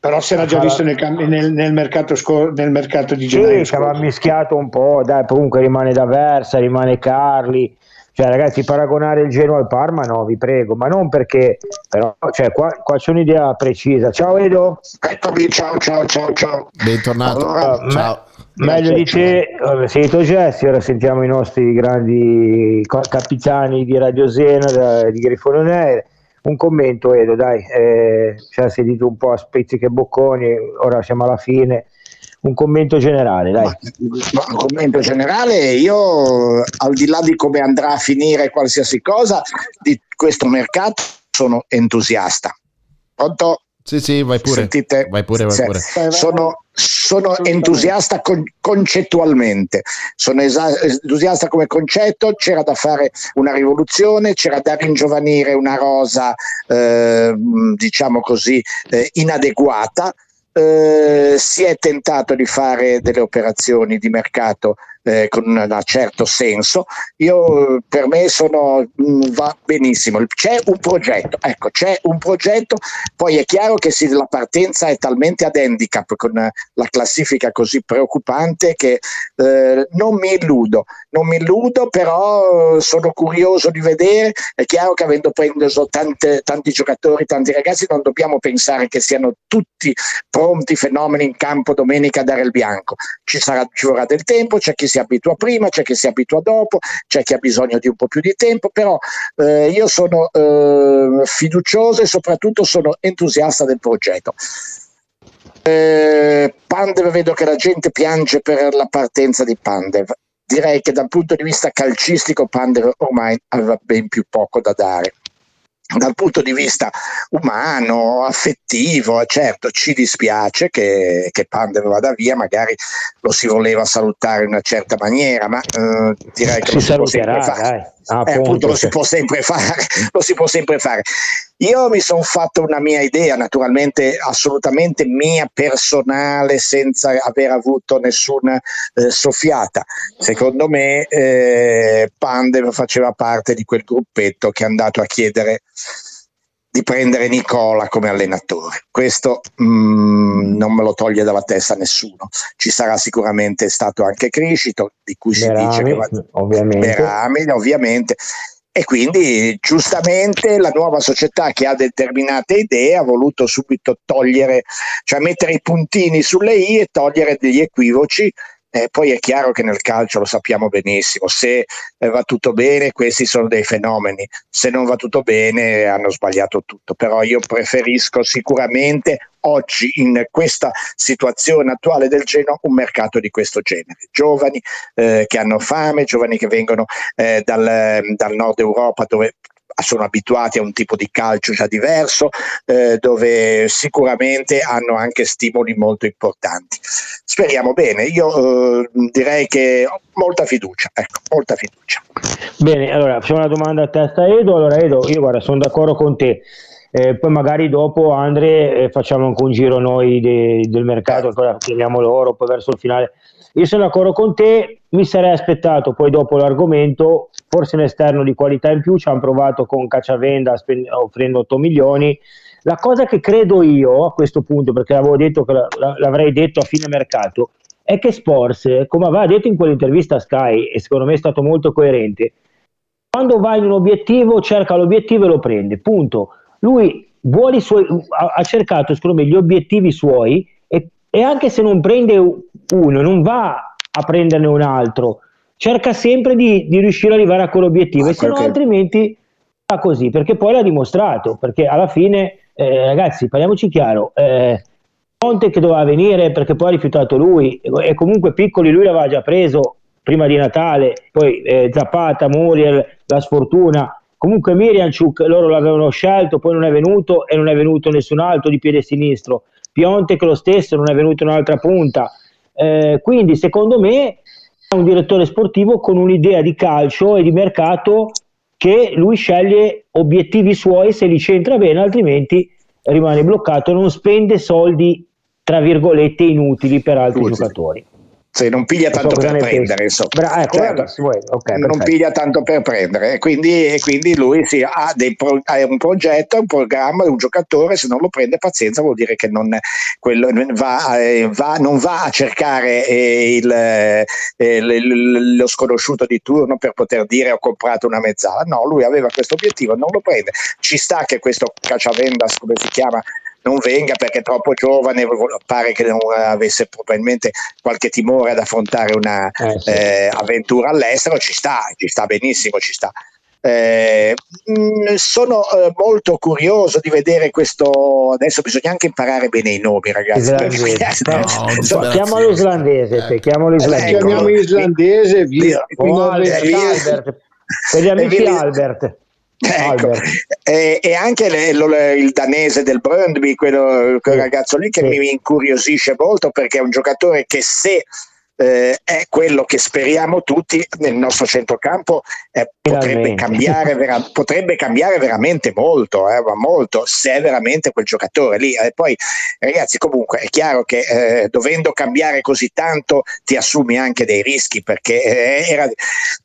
però si era già visto nel, nel, nel, mercato, scor- nel mercato di gennaio. Sì, aveva mischiato un po', dai, comunque rimane da Versa, rimane Carli. Cioè, ragazzi, paragonare il Genoa al Parma, no, vi prego, ma non perché, però, cioè, qua, qua c'è un'idea precisa. Ciao Edo. Eccomi, ciao, ciao, ciao, ciao. Bentornato. Allora, ciao. Me- meglio di te, sei tu Jesse, ora sentiamo i nostri grandi capitani di Radio Zena, di Grifone Nere un commento Edo dai eh, ci ha sentito un po' a spezziche bocconi ora siamo alla fine un commento generale dai. Ma, un commento generale io al di là di come andrà a finire qualsiasi cosa di questo mercato sono entusiasta pronto? Sì, sì, vai pure. Sentite? Vai pure, vai pure. Sono, sono entusiasta con, concettualmente, sono esa- entusiasta come concetto, c'era da fare una rivoluzione, c'era da ringiovanire una rosa, eh, diciamo così, eh, inadeguata. Eh, si è tentato di fare delle operazioni di mercato eh, con un certo senso. Io per me sono, mm, va benissimo. C'è un progetto, ecco, c'è un progetto, poi è chiaro che si, la partenza è talmente ad handicap con la classifica così preoccupante che eh, non mi illudo, non mi illudo, però sono curioso di vedere. È chiaro che avendo preso tante, tanti giocatori, tanti ragazzi, non dobbiamo pensare che siano tutti pronti fenomeni in campo domenica a dare il bianco. Ci, sarà, ci vorrà del tempo, c'è chi si abitua prima, c'è chi si abitua dopo, c'è chi ha bisogno di un po' più di tempo, però eh, io sono eh, fiducioso e soprattutto sono entusiasta del progetto. Eh, Pandev, vedo che la gente piange per la partenza di Pandev. Direi che dal punto di vista calcistico Pandev ormai aveva ben più poco da dare dal punto di vista umano, affettivo, certo ci dispiace che, che Pandev vada via, magari lo si voleva salutare in una certa maniera, ma eh, direi che si si fare. Ah, eh, appunto, lo si può sempre fare, lo si può sempre fare. Io mi sono fatto una mia idea, naturalmente assolutamente mia, personale, senza aver avuto nessuna eh, soffiata. Secondo me eh, Pandev faceva parte di quel gruppetto che è andato a chiedere di prendere Nicola come allenatore. Questo mm, non me lo toglie dalla testa nessuno. Ci sarà sicuramente stato anche Criscito, di cui si Berami, dice che va ovviamente. Berami, ovviamente. E quindi giustamente la nuova società che ha determinate idee ha voluto subito togliere, cioè mettere i puntini sulle i e togliere degli equivoci eh, poi è chiaro che nel calcio lo sappiamo benissimo, se eh, va tutto bene questi sono dei fenomeni, se non va tutto bene hanno sbagliato tutto, però io preferisco sicuramente oggi in questa situazione attuale del Genoa un mercato di questo genere, giovani eh, che hanno fame, giovani che vengono eh, dal, dal nord Europa dove sono abituati a un tipo di calcio già diverso, eh, dove sicuramente hanno anche stimoli molto importanti. Speriamo bene, io eh, direi che ho molta fiducia, ecco, molta fiducia. Bene, allora facciamo una domanda a testa Edo, allora Edo, io guarda, sono d'accordo con te. Eh, poi magari dopo Andre eh, facciamo anche un giro noi de, del mercato, ancora chiamiamo loro, poi verso il finale io sono d'accordo con te, mi sarei aspettato poi dopo l'argomento, forse un esterno di qualità in più, ci hanno provato con Cacciavenda offrendo 8 milioni. La cosa che credo io a questo punto, perché l'avevo detto che l'avrei detto a fine mercato, è che Sports, come aveva detto in quell'intervista a Sky, e secondo me è stato molto coerente, quando va in un obiettivo cerca l'obiettivo e lo prende, punto. Lui suoi, ha, cercato, secondo me, gli obiettivi suoi e, anche se non prende uno, non va a prenderne un altro, cerca sempre di, di riuscire ad arrivare a quell'obiettivo, ah, e se no altrimenti fa così, perché poi l'ha dimostrato, perché alla fine, eh, ragazzi, parliamoci chiaro, eh, Conte che doveva venire perché poi ha rifiutato lui, e comunque Piccoli lui l'aveva già preso prima di Natale, poi eh, Zapata, Muriel, la sfortuna, comunque Mirianchuk loro l'avevano scelto, poi non è venuto e non è venuto nessun altro di piede sinistro, Piontek lo stesso, non è venuto un'altra punta, eh, quindi secondo me è un direttore sportivo con un'idea di calcio e di mercato che lui sceglie obiettivi suoi se li centra bene, altrimenti rimane bloccato, non spende soldi tra virgolette inutili per altri Utili. giocatori. Se non piglia tanto per prendere, insomma. Bra- ecco, certo, okay, non piglia tanto per prendere, e quindi, e quindi lui sì, ha, pro- ha, un progetto, un programma, un giocatore, se non lo prende pazienza vuol dire che non, quello, va, eh, va, non va a cercare eh, il, eh, lo sconosciuto di turno per poter dire ho comprato una mezzala, no, lui aveva questo obiettivo, non lo prende. Ci sta che questo cacciavendas, come si chiama, non venga perché è troppo giovane, pare che non avesse probabilmente qualche timore ad affrontare un'avventura eh, sì. eh, all'estero, ci sta, ci sta benissimo, ci sta. Eh, mm, sono eh, molto curioso di vedere questo. Adesso bisogna anche imparare bene i nomi, ragazzi. No, chiamalo islandese, chiamalo islandese. Chiamiamo islandese, via. Oh, Albert, Albert. Per gli amici Albert. Ecco. E, e, anche le, lo, il danese del Brøndby, quello, quel ragazzo lì che mi incuriosisce molto perché è un giocatore che se eh, è quello che speriamo tutti nel nostro centrocampo eh, potrebbe, cambiare vera- potrebbe, cambiare veramente molto, eh, molto se è veramente quel giocatore lì. E poi ragazzi comunque è chiaro che eh, dovendo cambiare così tanto ti assumi anche dei rischi perché eh, era,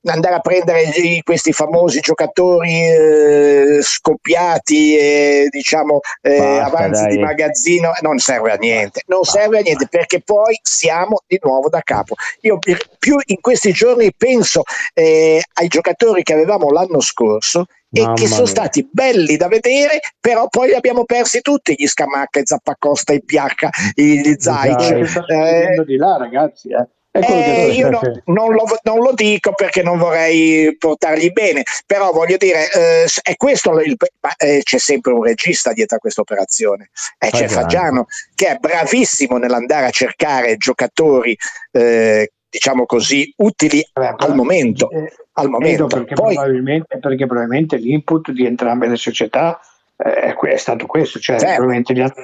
andare a prendere questi famosi giocatori eh, scoppiati e diciamo Basta, avanzi dai. di magazzino non serve a niente, non Basta. serve a niente perché poi siamo di nuovo da capo capo. Io più in questi giorni penso eh, ai giocatori che avevamo l'anno scorso e Mamma che sono mia. stati belli da vedere, però poi li abbiamo persi tutti, gli Scamacca, i Zappacosta, i Piacca, gli Zaic. Eh, di là ragazzi, eh. Eh, io no, non, lo, non, lo, dico perché non vorrei portargli bene, però voglio dire, eh, è questo il, eh, c'è sempre un regista dietro a questa operazione, eh, c'è Fagiano che è bravissimo nell'andare a cercare giocatori, eh, diciamo così, utili Vabbè, al momento. Eh, al momento. Perché, Poi, probabilmente, perché probabilmente l'input di entrambe le società è stato questo, cioè certo. probabilmente gli altri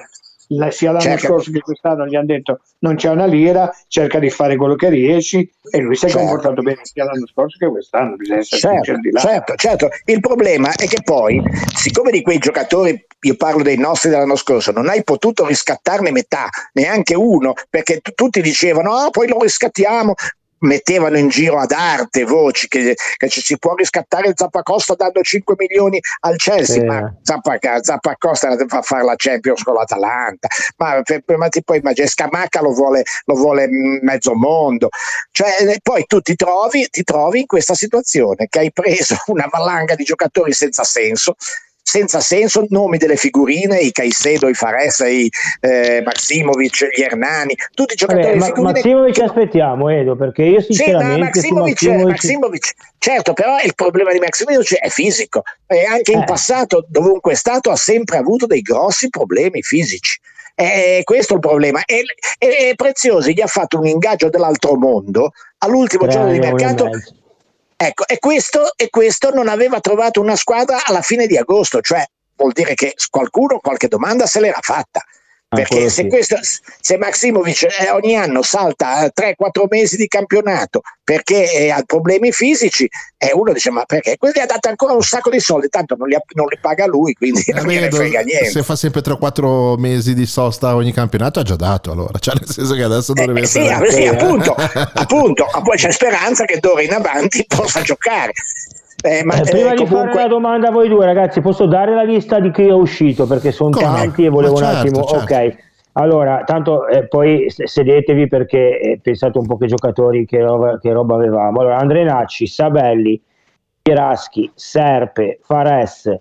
sia l'anno cerca. scorso che quest'anno gli hanno detto non c'è una lira, cerca di fare quello che riesci e lui si è certo. comportato bene sia l'anno scorso che quest'anno, bisogna essere certo, di là. Certo, certo, il problema è che poi, siccome di quei giocatori, io parlo dei nostri dell'anno scorso, non hai potuto riscattarne metà, neanche uno, perché t- tutti dicevano, ah, poi lo riscattiamo, mettevano in giro ad arte voci che, che ci si può riscattare il Zappacosta dando 5 milioni al Chelsea, eh. ma Zappacosta Zappacosta fa fare la Champions con l'Atalanta, ma, ma ti puoi immaginare, Scamacca lo vuole, lo vuole mezzo mondo, cioè, poi tu ti trovi, ti trovi in questa situazione che hai preso una valanga di giocatori senza senso senza senso nomi delle figurine, i Caicedo, i Faressa, i eh, Maximovic, gli Hernani, tutti i giocatori Vabbè, ma, figurine. Maximovic che... aspettiamo Edo, perché io sinceramente... Sì, Maximovic, Maximovic... Maximovic, certo, però il problema di Maximovic è fisico e anche in eh. passato, dovunque è stato, ha sempre avuto dei grossi problemi fisici. E questo è il problema. E, e, e Preziosi gli ha fatto un ingaggio dell'altro mondo all'ultimo Tre giorno di mercato Ecco, e questo, e questo non aveva trovato una squadra alla fine di agosto, cioè vuol dire che qualcuno qualche domanda se l'era fatta. Perché se, questo, se Maximovic eh, ogni anno salta 3-4 mesi di campionato perché eh, ha problemi fisici, e uno dice: Ma perché? Quelli ha dato ancora un sacco di soldi, tanto non li, non li paga lui, quindi non ne frega niente. Se fa sempre 3-4 mesi di sosta ogni campionato, ha già dato allora. Cioè, nel senso che adesso dovrebbe eh, essere. Sì, sì, appunto, appunto, poi c'è speranza che d'ora in avanti possa giocare. Eh, ma, eh, prima eh, di fare una domanda a voi due, ragazzi, posso dare la lista di chi è uscito? Perché sono Come? tanti e volevo ma un certo, attimo. Certo. Ok. Allora, tanto eh, poi sedetevi perché eh, pensate un po' che giocatori che roba, che roba avevamo. Allora, Andrenacci, Sabelli, Piraschi, Serpe, Fares,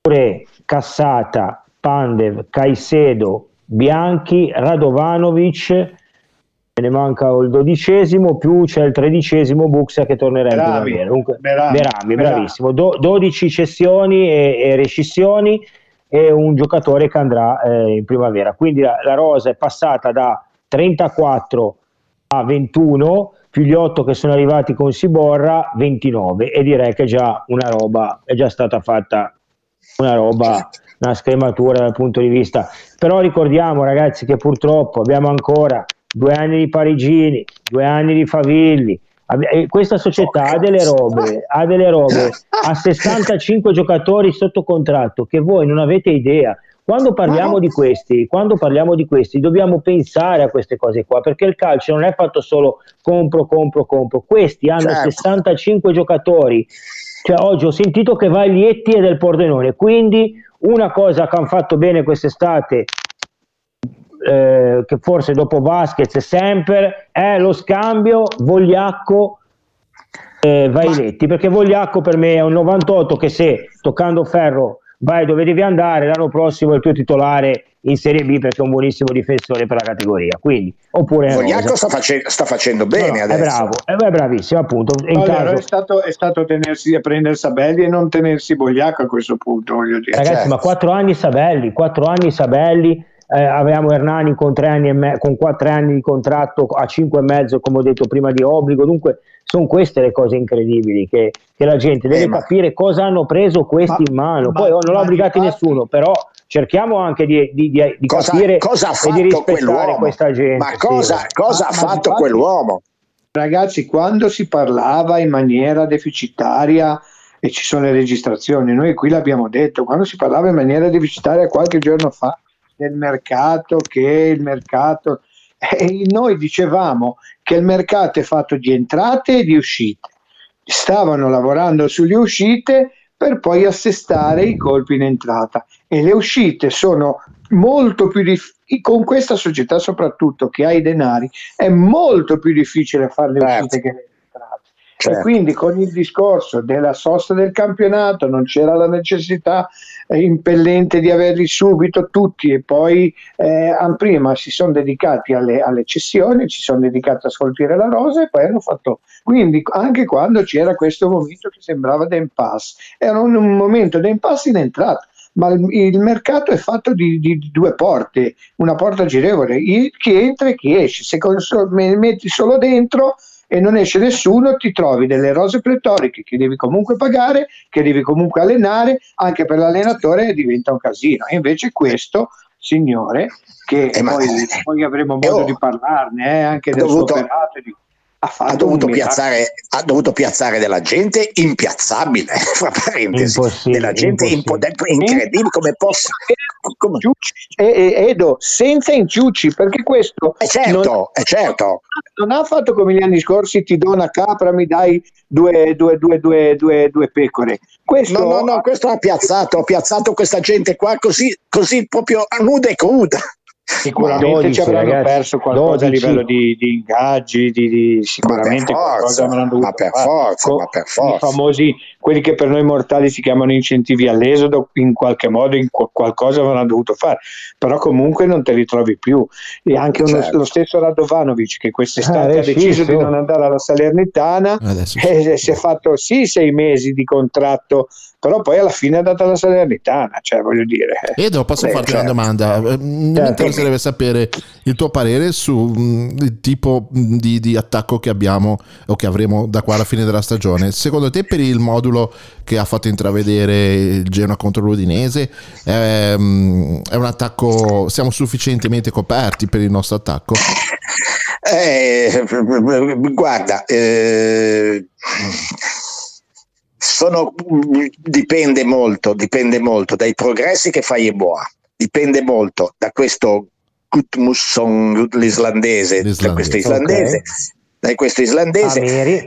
Pure, Cassata, Pandev, Caicedo, Bianchi, Radovanovic, ne manca il dodicesimo, più c'è il tredicesimo Buxa che tornerà in primavera. Comunque, Berami, Berami, bravissimo. Do, 12 cessioni e, e, rescissioni e un giocatore che andrà eh, in primavera. Quindi la, la, rosa è passata da 34 a 21, più gli 8 che sono arrivati con Siborra, 29. E direi che già una roba è già stata fatta una roba una scrematura dal punto di vista però ricordiamo ragazzi che purtroppo abbiamo ancora due anni di Parigini, due anni di Favilli. Questa società ha delle robe, ha delle robe, ha 65 giocatori sotto contratto che voi non avete idea. Quando parliamo di questi, quando parliamo di questi, dobbiamo pensare a queste cose qua, perché il calcio non è fatto solo compro, compro, compro. Questi hanno certo. 65 giocatori. Cioè, oggi ho sentito che va Lietti e del Pordenone, quindi una cosa che hanno fatto bene quest'estate eh, che forse dopo Vasquez e sempre è lo scambio Vogliacco eh, Vailetti perché Vogliacco per me è un 98 che se toccando ferro vai dove devi andare l'anno prossimo è il tuo titolare in Serie B perché è un buonissimo difensore per la categoria. Quindi oppure Vogliacco sta, face- sta, facendo bene no, adesso è bravo è bravissimo appunto in caso... è, stato, è stato tenersi a prendere Sabelli e non tenersi Vogliacco a questo punto voglio dire. Ragazzi certo. ma quattro anni Sabelli quattro anni Sabelli eh, avevamo Hernani con, tre anni e me- con quattro anni di contratto a cinque e mezzo, come ho detto prima, di obbligo. Dunque, sono queste le cose incredibili che, che la gente deve eh, ma... capire cosa hanno preso questi ma, in mano. Poi ma, non l'ho obbligati nessuno, però cerchiamo anche di, di, di, di cosa, capire cosa e di rispettare questa gente. Ma cosa, sì. cosa ha fatto quell'uomo? Ragazzi, quando si parlava in maniera deficitaria e ci sono le registrazioni, noi qui l'abbiamo detto, quando si parlava in maniera deficitaria qualche giorno fa, del mercato, che il mercato... E noi dicevamo che il mercato è fatto di entrate e di uscite. Stavano lavorando sulle uscite per poi assestare i colpi in entrata e le uscite sono molto più difficili con questa società soprattutto che ha i denari è molto più difficile fare le certo. uscite che le entrate certo. e quindi con il discorso della sosta del campionato non c'era la necessità impellente di averli subito tutti e poi eh, prima si sono dedicati alle, alle cessioni, si sono dedicati a scolpire la rosa e poi hanno fatto quindi anche quando c'era questo momento che sembrava d'impasse era un, un momento d'impasse in entrata ma il, mercato è fatto di, di, due porte, una porta girevole, chi entra e chi esce, se metti solo dentro e non esce nessuno, ti trovi delle rose pletoriche che devi comunque pagare, che devi comunque allenare, anche per l'allenatore diventa un casino. E invece questo signore, che eh, poi, ma, poi, avremo modo oh, di parlarne eh, anche del dovuto, suo operato, di, ha, ha, dovuto piazzare, ha, dovuto piazzare, della gente impiazzabile, fra parentesi, della gente impo- incredibile come possa. Come... Edo, senza inciucci, perché questo è certo, non, è certo. non ha fatto come gli anni scorsi, ti do una capra, mi dai due, due, due, due, due, due pecore. Questo, no, no, no, questo ha piazzato, ha piazzato questa gente qua così, così proprio nuda e cruda. Sicuramente 12, ci avranno ragazzi, perso qualcosa 12. a livello di, di ingaggi, di, di sicuramente ma per forza, ma per forza, ma per forza. I famosi, quelli che per noi mortali si chiamano incentivi all'esodo, in qualche modo in qualcosa avranno dovuto fare, però comunque non te li trovi più. E anche uno, certo. lo stesso Radovanovic che quest'estate ah, ha deciso sì, di non andare alla Salernitana e si è fatto sì sei mesi di contratto però poi alla fine è andata la Salernitana, cioè voglio dire. Edo, posso Beh, farti cioè, una domanda? Eh, mi certo. interesserebbe sapere il tuo parere sul mm, tipo di, di, attacco che abbiamo o che avremo da qua alla fine della stagione. Secondo te per il modulo che ha fatto intravedere il Genoa contro l'Udinese è, mm, è un attacco, siamo sufficientemente coperti per il nostro attacco? Eh, guarda, eh, sono, dipende molto, dipende molto dai progressi che fa Yeboah, dipende molto da questo Gutmusson l'islandese, da questo islandese, okay. da questo islandese. Amiri.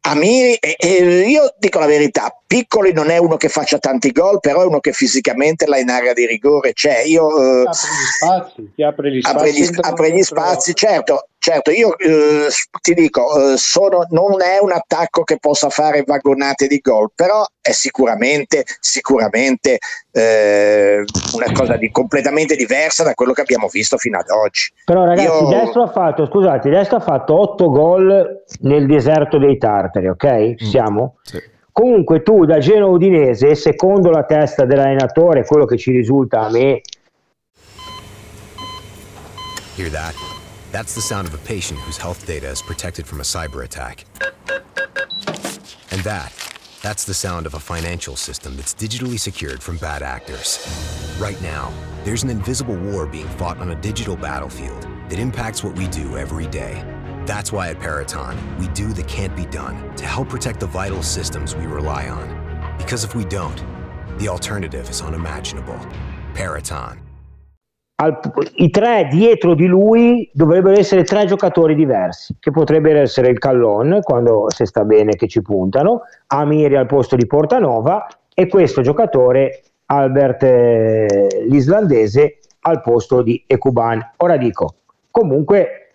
Amiri, e, e io dico la verità, Piccoli non è uno che faccia tanti gol, però è uno che fisicamente là in area di rigore c'è. Io, eh, apre gli spazi, apre gli spazi. Apre gli, apre gli spazi certo, certo, io eh, ti dico, eh, sono, non è un attacco che possa fare vagonate di gol, però è sicuramente, sicuramente eh, una cosa di, completamente diversa da quello che abbiamo visto fino ad oggi. Però ragazzi, io... Destro ha fatto, scusate, Destro ha fatto 8 gol nel deserto dei Tartari, ok? Ci mm. siamo? Sì Comunque tu da Genoa Udinese, secondo la testa dell'allenatore, quello che ci risulta a me. Hear that? That's the sound of a patient whose health data is protected from a cyber attack. And that, that's the sound of a financial system that's digitally secured from bad actors. Right now, there's an invisible war being fought on a digital battlefield that impacts what we do every day. That's why at Peraton, we do the can't be done to help protect the vital systems we rely on. Because if we don't, the alternative is unimaginable. Peraton. Al, I tre dietro di lui dovrebbero essere tre giocatori diversi, che potrebbero essere il Callon, quando se sta bene che ci puntano, Amiri al posto di Portanova e questo giocatore, Albert eh, l'islandese, al posto di Ekuban. Ora dico, comunque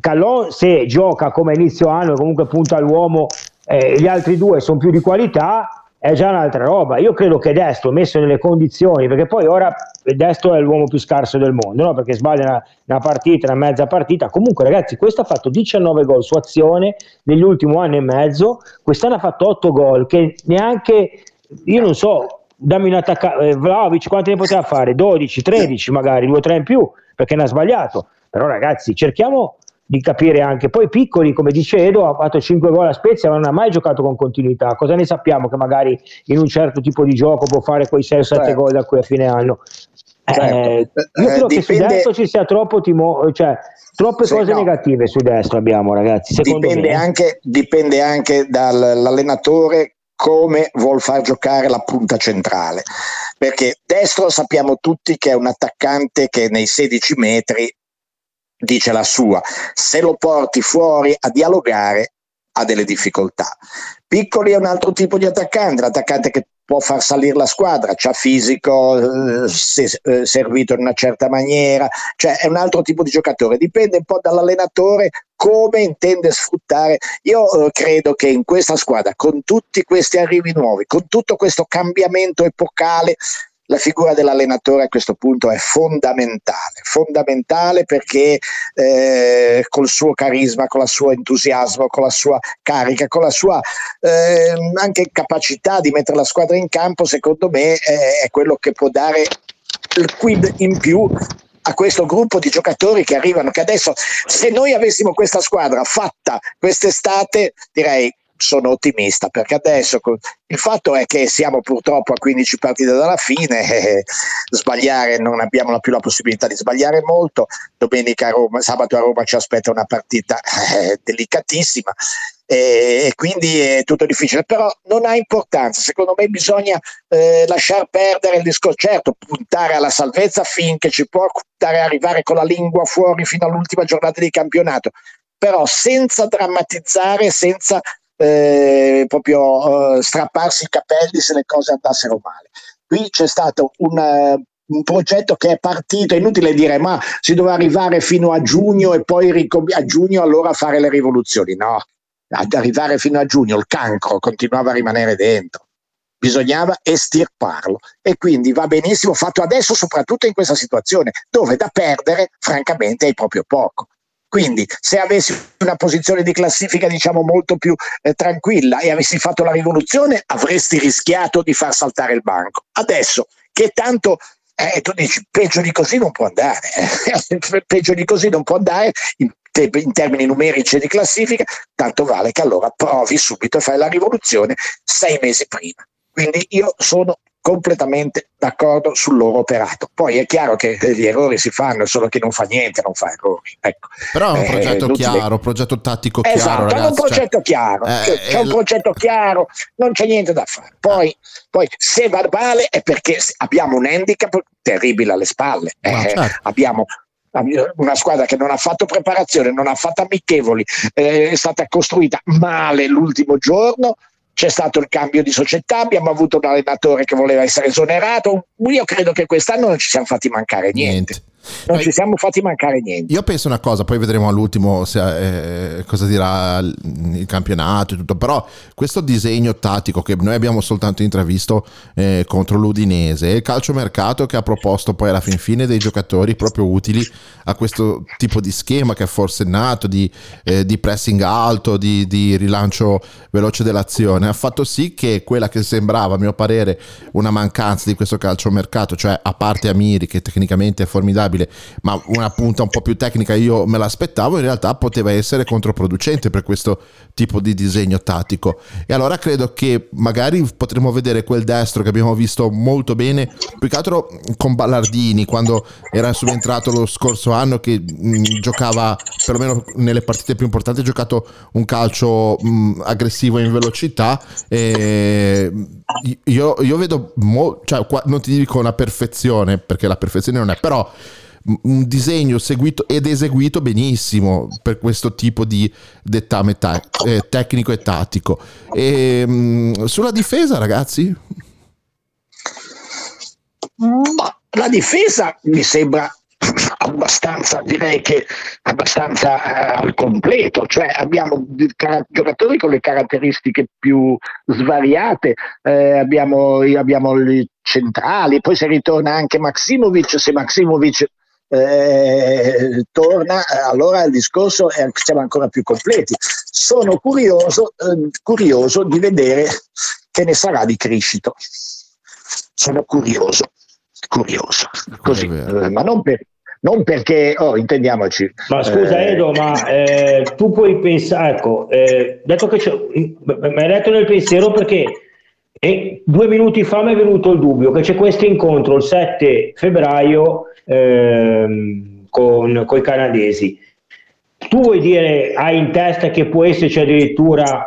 Callon se gioca come inizio anno e comunque punta all'uomo eh, gli altri due sono più di qualità è già un'altra roba. Io credo che Destro messo nelle condizioni perché poi ora Destro è l'uomo più scarso del mondo no? perché sbaglia una, una, partita una mezza partita. Comunque ragazzi questo ha fatto 19 gol su azione negli ultimi anni e mezzo. Quest'anno ha fatto 8 gol che neanche io non so dammi un attaccato eh, Vlaovic quanti ne poteva fare? 12 13 magari 2 3 in più perché ne ha sbagliato. Però ragazzi cerchiamo di capire anche. Poi Piccoli, come dice Edo, ha fatto 5 gol a Spezia, ma non ha mai giocato con continuità. Cosa ne sappiamo che magari in un certo tipo di gioco può fare quei 6-7 certo. gol da qui a fine anno? Certo. Eh, io credo eh, che su destro ci sia troppo timo- cioè, troppe cose no. negative su destro abbiamo ragazzi. Dipende anche, dipende anche dall'allenatore come vuol far giocare la punta centrale perché destro sappiamo tutti che è un attaccante che nei 16 metri dice la sua, se lo porti fuori a dialogare ha delle difficoltà. Piccoli è un altro tipo di attaccante, l'attaccante che può far salire la squadra, c'ha fisico, eh, se, eh, servito in una certa maniera, cioè è un altro tipo di giocatore, dipende un po' dall'allenatore come intende sfruttare. Io eh, credo che in questa squadra, con tutti questi arrivi nuovi, con tutto questo cambiamento epocale, la figura dell'allenatore a questo punto è fondamentale, fondamentale perché eh, col suo carisma, con il suo entusiasmo, con la sua carica, con la sua eh, anche capacità di mettere la squadra in campo, secondo me eh, è quello che può dare il quid in più a questo gruppo di giocatori che arrivano, che adesso se noi avessimo questa squadra fatta quest'estate, direi sono ottimista perché adesso il fatto è che siamo purtroppo a 15 partite dalla fine, eh, sbagliare non abbiamo più la possibilità di sbagliare molto, domenica a Roma, sabato a Roma ci aspetta una partita eh, delicatissima e, e, quindi è tutto difficile, però non ha importanza, secondo me bisogna eh, lasciar perdere il discorso, certo puntare alla salvezza finché ci può, puntare arrivare con la lingua fuori fino all'ultima giornata di campionato, però senza drammatizzare, senza eh, proprio eh, strapparsi i capelli se le cose andassero male. Qui c'è stato una, eh, un progetto che è partito, è inutile dire ma si doveva arrivare fino a giugno e poi ricom- a giugno allora fare le rivoluzioni. No, ad arrivare fino a giugno il cancro continuava a rimanere dentro. Bisognava estirparlo e quindi va benissimo fatto adesso, soprattutto in questa situazione dove da perdere, francamente, hai proprio poco. Quindi se avessi una posizione di classifica diciamo molto più eh, tranquilla e avessi fatto la rivoluzione avresti rischiato di far saltare il banco. Adesso che tanto eh, tu dici peggio di così non può andare, eh. peggio di così non può andare in, in termini numerici di classifica, tanto vale che allora provi subito a fare la rivoluzione sei mesi prima. Quindi io sono completamente d'accordo sul loro operato. Poi è chiaro che gli errori si fanno, solo chi non fa niente non fa errori. Ecco. Però è un eh, progetto eh, chiaro, un progetto tattico chiaro. Esatto, è un progetto cioè, chiaro, eh, c'è un progetto chiaro, non c'è niente da fare. Poi, poi se va male è perché abbiamo un handicap terribile alle spalle. Eh, certo. Abbiamo una squadra che non ha fatto preparazione, non ha fatto amichevoli, eh, è stata costruita male l'ultimo giorno, c'è stato il cambio di società, abbiamo avuto un allenatore che voleva essere esonerato. Io credo che quest'anno non ci siamo fatti mancare niente. niente. Non ci siamo fatti mancare niente. Io penso una cosa, poi vedremo all'ultimo se, eh, cosa dirà il campionato e tutto, però questo disegno tattico che noi abbiamo soltanto intravisto eh, contro l'Udinese, il calciomercato che ha proposto poi alla fin fine dei giocatori proprio utili a questo tipo di schema che è forse nato di, eh, di pressing alto, di, di rilancio veloce dell'azione, ha fatto sì che quella che sembrava a mio parere una mancanza di questo calciomercato, cioè a parte Amiri che tecnicamente è formidabile, stabile, ma una punta un po' più tecnica io me l'aspettavo, in realtà poteva essere controproducente per questo tipo di disegno tattico. E allora credo che magari potremo vedere quel destro che abbiamo visto molto bene, più che altro con Ballardini, quando era subentrato lo scorso anno che mh, giocava, perlomeno nelle partite più importanti, ha giocato un calcio mh, aggressivo in velocità. E io, io vedo, mo, cioè, non ti dico una perfezione, perché la perfezione non è, però un disegno seguito ed eseguito benissimo per questo tipo di dettame ta- eh, tecnico e tattico. E, ehm, mh, sulla difesa, ragazzi? La difesa mi sembra abbastanza, direi che abbastanza eh, al completo, cioè abbiamo giocatori con le caratteristiche più svariate, eh, abbiamo, abbiamo i centrali, poi se ritorna anche Maximovic, se Maximovic eh, torna, allora il discorso è, siamo ancora più completi. Sono curioso, eh, curioso di vedere che ne sarà di Criscito. Sono curioso, curioso, così, eh, ma non per, non perché, oh, intendiamoci. Ma scusa eh, Edo, ma eh, tu puoi pensare, ecco, eh, detto che mi hai detto nel pensiero perché e due minuti fa mi è venuto il dubbio che c'è questo incontro il 7 febbraio ehm, con, i canadesi. Tu vuoi dire, hai in testa che può esserci addirittura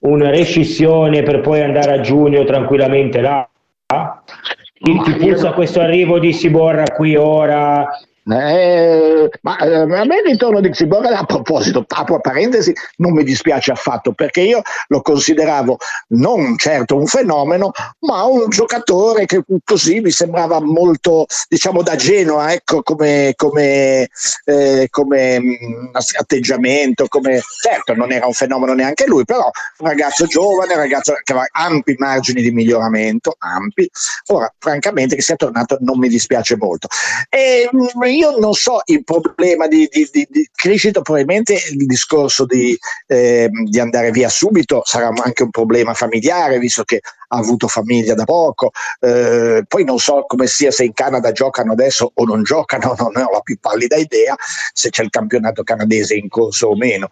una rescissione per poi andare a giugno tranquillamente là? Ti puzza questo arrivo di Siborra qui ora eh, ma eh, a me il ritorno di Xiborra a proposito, apro parentesi, non mi dispiace affatto perché io lo consideravo non certo un fenomeno, ma un giocatore che così mi sembrava molto, diciamo, da Genoa, ecco, come, come, eh, come mm, atteggiamento, come, certo non era un fenomeno neanche lui, però un ragazzo giovane, un ragazzo che aveva ampi margini di miglioramento, ampi, ora francamente che sia tornato non mi dispiace molto. E, mm, io non so il problema di, di, di, di crescita, probabilmente il discorso di, eh, di, andare via subito sarà anche un problema familiare, visto che ha avuto famiglia da poco. Eh, poi non so come sia se in Canada giocano adesso o non giocano, non ho la più pallida idea se c'è il campionato canadese in corso o meno.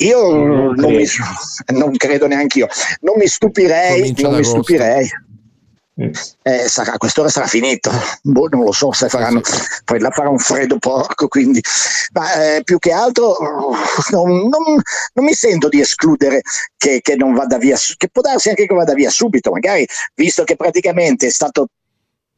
Io non, mi, non credo neanche io, non mi stupirei, non mi stupirei. Eh, sarà, quest'ora sarà finito, boh, non lo so se faranno, poi la farà un freddo porco, quindi ma, eh, più che altro non, non, non, mi sento di escludere che, che, non vada via, che può darsi anche che vada via subito, magari visto che praticamente è stato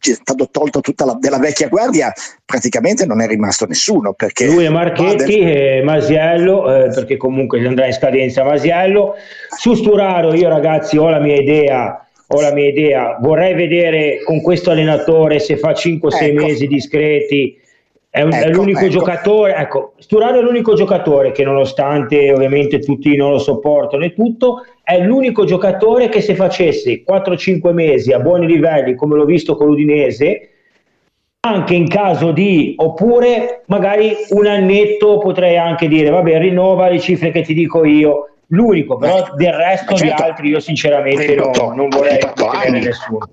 è stato tolto tutta la della vecchia guardia, praticamente non è rimasto nessuno. Perché Lui è Marchetti e Masiello, eh, perché comunque andrà in scadenza Masiello. Su Sturaro io ragazzi ho la mia idea ho la mia idea, vorrei vedere con questo allenatore se fa 5-6 ecco. mesi discreti. È, ecco, è l'unico ecco. giocatore, ecco, Sturaro è l'unico giocatore che nonostante ovviamente tutti non lo sopportano e tutto, è l'unico giocatore che se facesse 4-5 mesi a buoni livelli come l'ho visto con l'Udinese, anche in caso di oppure magari un annetto potrei anche dire vabbè rinnova le cifre che ti dico io l'unico però del resto certo, di altri io sinceramente 28, no, non vorrei anni, nessuno.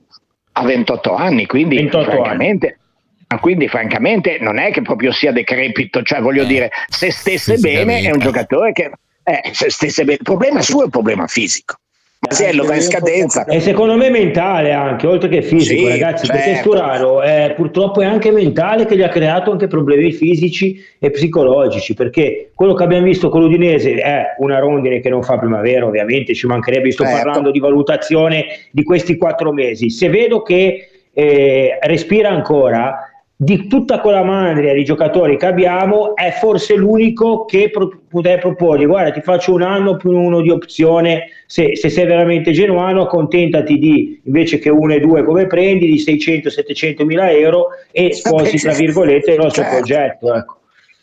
A 28 anni quindi 28 francamente anni. quindi francamente non è che proprio sia decrepito cioè voglio eh, dire se stesse bene è un giocatore che eh, se stesse bene il problema suo è un problema fisico Masiello va in scadenza. E secondo me mentale anche, oltre che fisico, sì, ragazzi, certo. perché Sturaro eh, purtroppo è anche mentale che gli ha creato anche problemi fisici e psicologici, perché quello che abbiamo visto con l'Udinese è una rondine che non fa primavera, ovviamente, ci mancherebbe, sto certo. parlando di valutazione di questi quattro mesi. Se vedo che eh, respira ancora, di tutta quella mandria di giocatori che abbiamo è forse l'unico che pro- potrei proporgli guarda ti faccio un anno più uno di opzione se, se, sei veramente genuano accontentati di invece che uno e due come prendi di 600-700 mila euro e sposi tra virgolette il nostro certo. progetto ecco.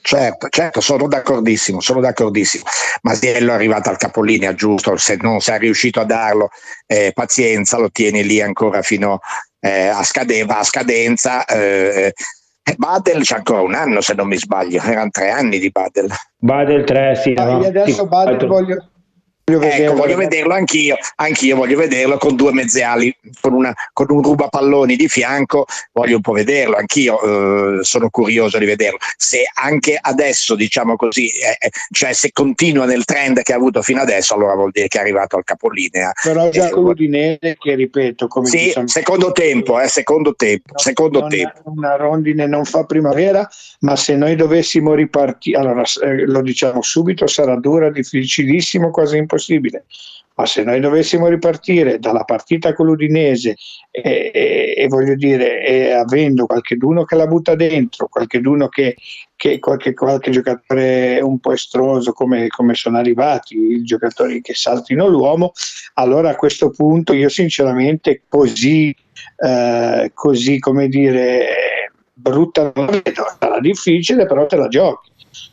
Certo, certo, sono d'accordissimo, sono d'accordissimo. Masiello è arrivato al capolinea, giusto, se non sei riuscito a darlo, eh, pazienza, lo tieni lì ancora fino eh, a, scade- a, scadenza. Eh, eh Badel c'è ancora un anno se non mi sbaglio, erano tre anni di Badel. Badel 3, sì. No? adesso Badel voglio, Voglio ecco, vederlo, ecco, voglio vederlo anch'io, anch'io voglio vederlo con due mezziali, con, una, con un rubapalloni di fianco, voglio un po' vederlo, anch'io eh, sono curioso di vederlo. Se anche adesso, diciamo così, eh, eh cioè se continua nel trend che ha avuto fino adesso, allora vuol dire che è arrivato al capolinea. Però già con l'Udinese, che ripeto, come sì, diciamo, secondo tempo, eh, secondo tempo, no, secondo tempo. Una rondine non fa primavera, ma se noi dovessimo ripartire, allora eh, lo diciamo subito, sarà dura, difficilissimo, quasi impossibile possibile. Ma se noi dovessimo ripartire dalla partita con l'Udinese e, e, e voglio dire, e avendo qualcheduno che la butta dentro, qualcheduno che, che qualche, qualche, giocatore un po' estroso come, come, sono arrivati, i giocatori che saltino l'uomo, allora a questo punto io sinceramente così, eh, così come dire, brutta non sarà difficile, però te la giochi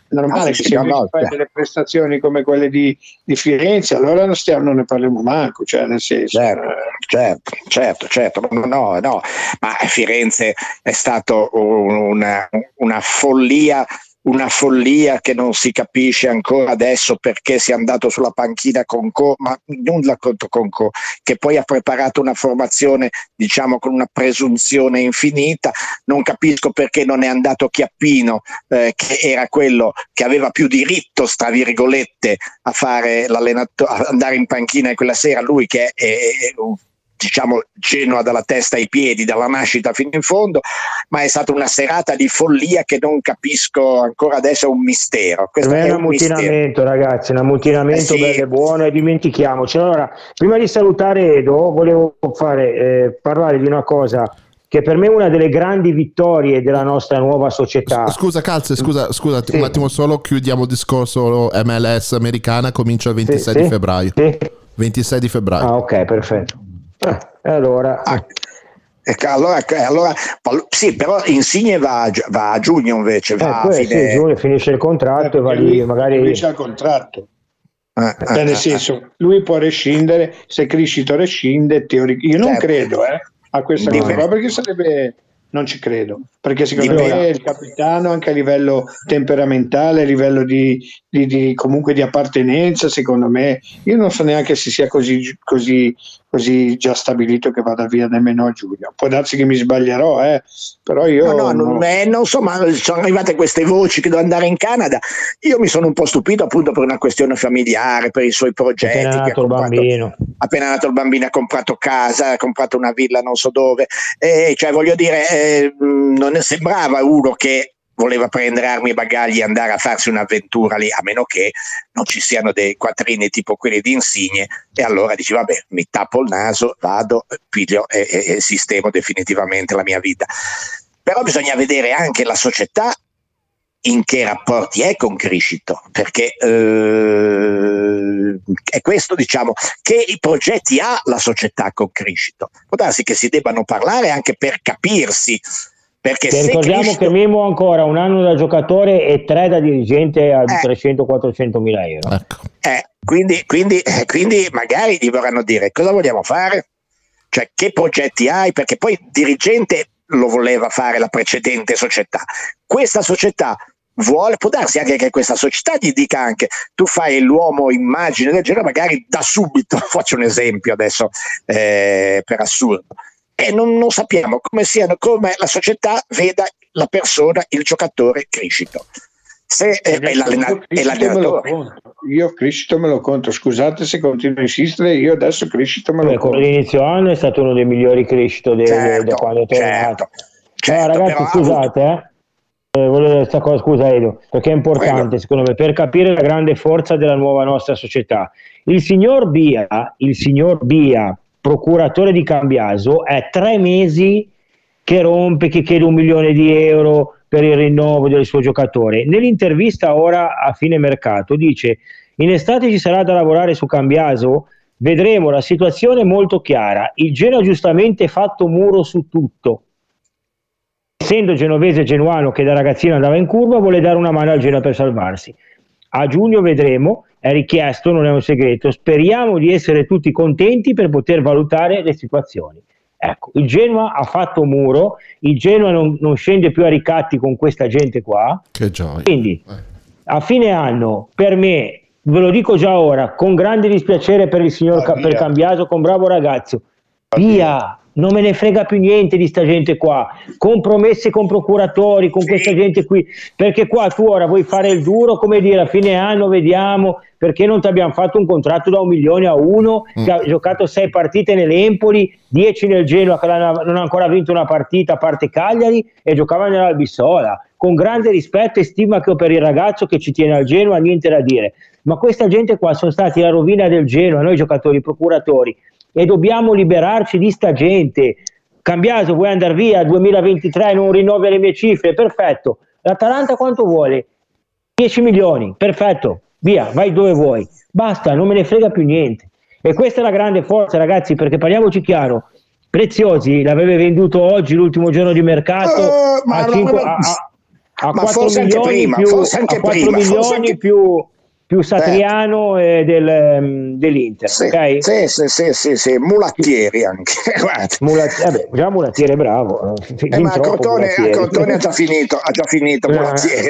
normale ah, che se fai delle prestazioni come quelle di, di Firenze, allora non, stiamo, non, ne parliamo manco, cioè nel senso... Certo, certo, certo, certo. no, no, ma Firenze è stato una, una follia una follia che non si capisce ancora adesso perché sia andato sulla panchina con Co, ma nulla contro Conco, che poi ha preparato una formazione diciamo con una presunzione infinita. Non capisco perché non è andato Chiappino, eh, che era quello che aveva più diritto, tra virgolette, a fare l'allenatore, andare in panchina quella sera, lui che è, è, è un diciamo Genoa dalla testa ai piedi, dalla nascita fino in fondo, ma è stata una serata di follia che non capisco ancora adesso, è un mistero. Questo è, è un ammutinamento ragazzi, un ammutinamento eh sì. bello e buono e dimentichiamoci. Allora, prima di salutare Edo, volevo fare, eh, parlare di una cosa che per me è una delle grandi vittorie della nostra nuova società. Scusa Calze, scusa, scusa sì. un attimo solo, chiudiamo il discorso MLS americana, comincia il 26 sì, di febbraio. 26 di febbraio. Ah ok, perfetto. Eh, allora... Ah, ecco, allora, allora, sì, però Insigne va, va, a giugno invece. Va eh, fine... sì, giugno finisce il contratto e va lì magari... Finisce il contratto. Eh, cioè, eh, nel senso, lui può rescindere, se Criscito rescinde, teoric- io non certo. credo eh, a questa no. cosa, perché sarebbe non ci credo, perché secondo Dipende. me il capitano anche a livello temperamentale, a livello di, di, di, comunque di appartenenza, secondo me, io non so neanche se sia così, così così già stabilito che vada via nemmeno a giugno. Può darsi che mi sbaglierò, eh? però io... No, no, non, eh, non so, ma sono arrivate queste voci che devo andare in Canada. Io mi sono un po' stupito appunto per una questione familiare, per i suoi progetti. Appena nato comprato, il bambino. Appena nato il bambino ha comprato casa, ha comprato una villa non so dove. Eh, cioè voglio dire, eh, non sembrava uno che voleva prendere armi e bagagli e andare a farsi un'avventura lì, a meno che non ci siano dei quattrini tipo quelli di Insigne, e allora dici vabbè, mi tappo il naso, vado, piglio e, e, e sistemo definitivamente la mia vita. Però bisogna vedere anche la società in che rapporti è con Criscito, perché eh, è questo, diciamo, che i progetti ha la società con Criscito. Può darsi che si debbano parlare anche per capirsi perché Ti ricordiamo Cristo... che Mimo ha ancora un anno da giocatore e tre da dirigente a eh. 300-400 mila euro. Ecco. Eh, quindi, quindi, eh, quindi magari gli vorranno dire cosa vogliamo fare, cioè che progetti hai, perché poi dirigente lo voleva fare la precedente società. Questa società vuole, può darsi anche che questa società gli dica anche tu fai l'uomo immagine del genere, magari da subito, faccio un esempio adesso eh, per assurdo, e non, non sappiamo come, siano, come la società veda la persona, il giocatore crescito. Se è, è, l'allenatore. Io Criscito me lo conto, scusate se continuo a insistere, io adesso Criscito me lo Beh, conto. L'inizio anno è stato uno dei migliori Criscito certo, da quando è tornato. Certo, certo, no, ragazzi, scusate, eh. Eh, volevo questa cosa, scusa Edo, perché è importante Prego. secondo me per capire la grande forza della nuova nostra società. Il signor Bia, il signor Bia, procuratore di Cambiaso, è tre mesi che rompe, che chiede un milione di euro per il rinnovo del suo giocatore. Nell'intervista ora a fine mercato dice in estate ci sarà da lavorare su Cambiaso, vedremo la situazione molto chiara. Il Genoa giustamente fatto muro su tutto essendo genovese e genuano che da ragazzino andava in curva, vuole dare una mano al Genoa per salvarsi. A giugno vedremo, è richiesto, non è un segreto, speriamo di essere tutti contenti per poter valutare le situazioni. Ecco, il Genoa ha fatto muro, il Genoa non, non scende più a ricatti con questa gente qua. Che gioia. Quindi, a fine anno, per me, ve lo dico già ora, con grande dispiacere per il signor ah, per Cambiaso, con bravo ragazzo, via, non me ne frega più niente di sta gente qua, compromesse con procuratori, con questa gente qui, perché qua tu ora vuoi fare il duro, come dire, a fine anno vediamo, perché non ti abbiamo fatto un contratto da un milione a uno, mm. che ha giocato sei partite nell'Empoli, dieci nel Genoa, che non ha ancora vinto una partita a parte Cagliari, e giocava nell'Albissola, con grande rispetto e stima che ho per il ragazzo che ci tiene al Genoa, niente da dire. Ma questa gente qua sono stati la rovina del Genoa, noi giocatori, procuratori, e dobbiamo liberarci di sta gente. Cambiaso, vuoi andare via 2023, non rinnovi le mie cifre, perfetto. L'Atalanta quanto vuole? 10 milioni, perfetto, via, vai dove vuoi. Basta, non me ne frega più niente. E questa è la grande forza, ragazzi, perché parliamoci chiaro. Preziosi l'aveva venduto oggi, l'ultimo giorno di mercato, uh, a, 5, a, a, a 4 milioni, prima, più, a 4 prima, milioni più, più Satriano eh. del, um, dell'Inter. Sì, okay? sì, sì, sì, sì, sì, mulattieri anche. Mulat- vabbè, già Mulattieri bravo. Eh, ma a Crotone, a Crotone ha già finito, ha già finito eh, Mulattieri.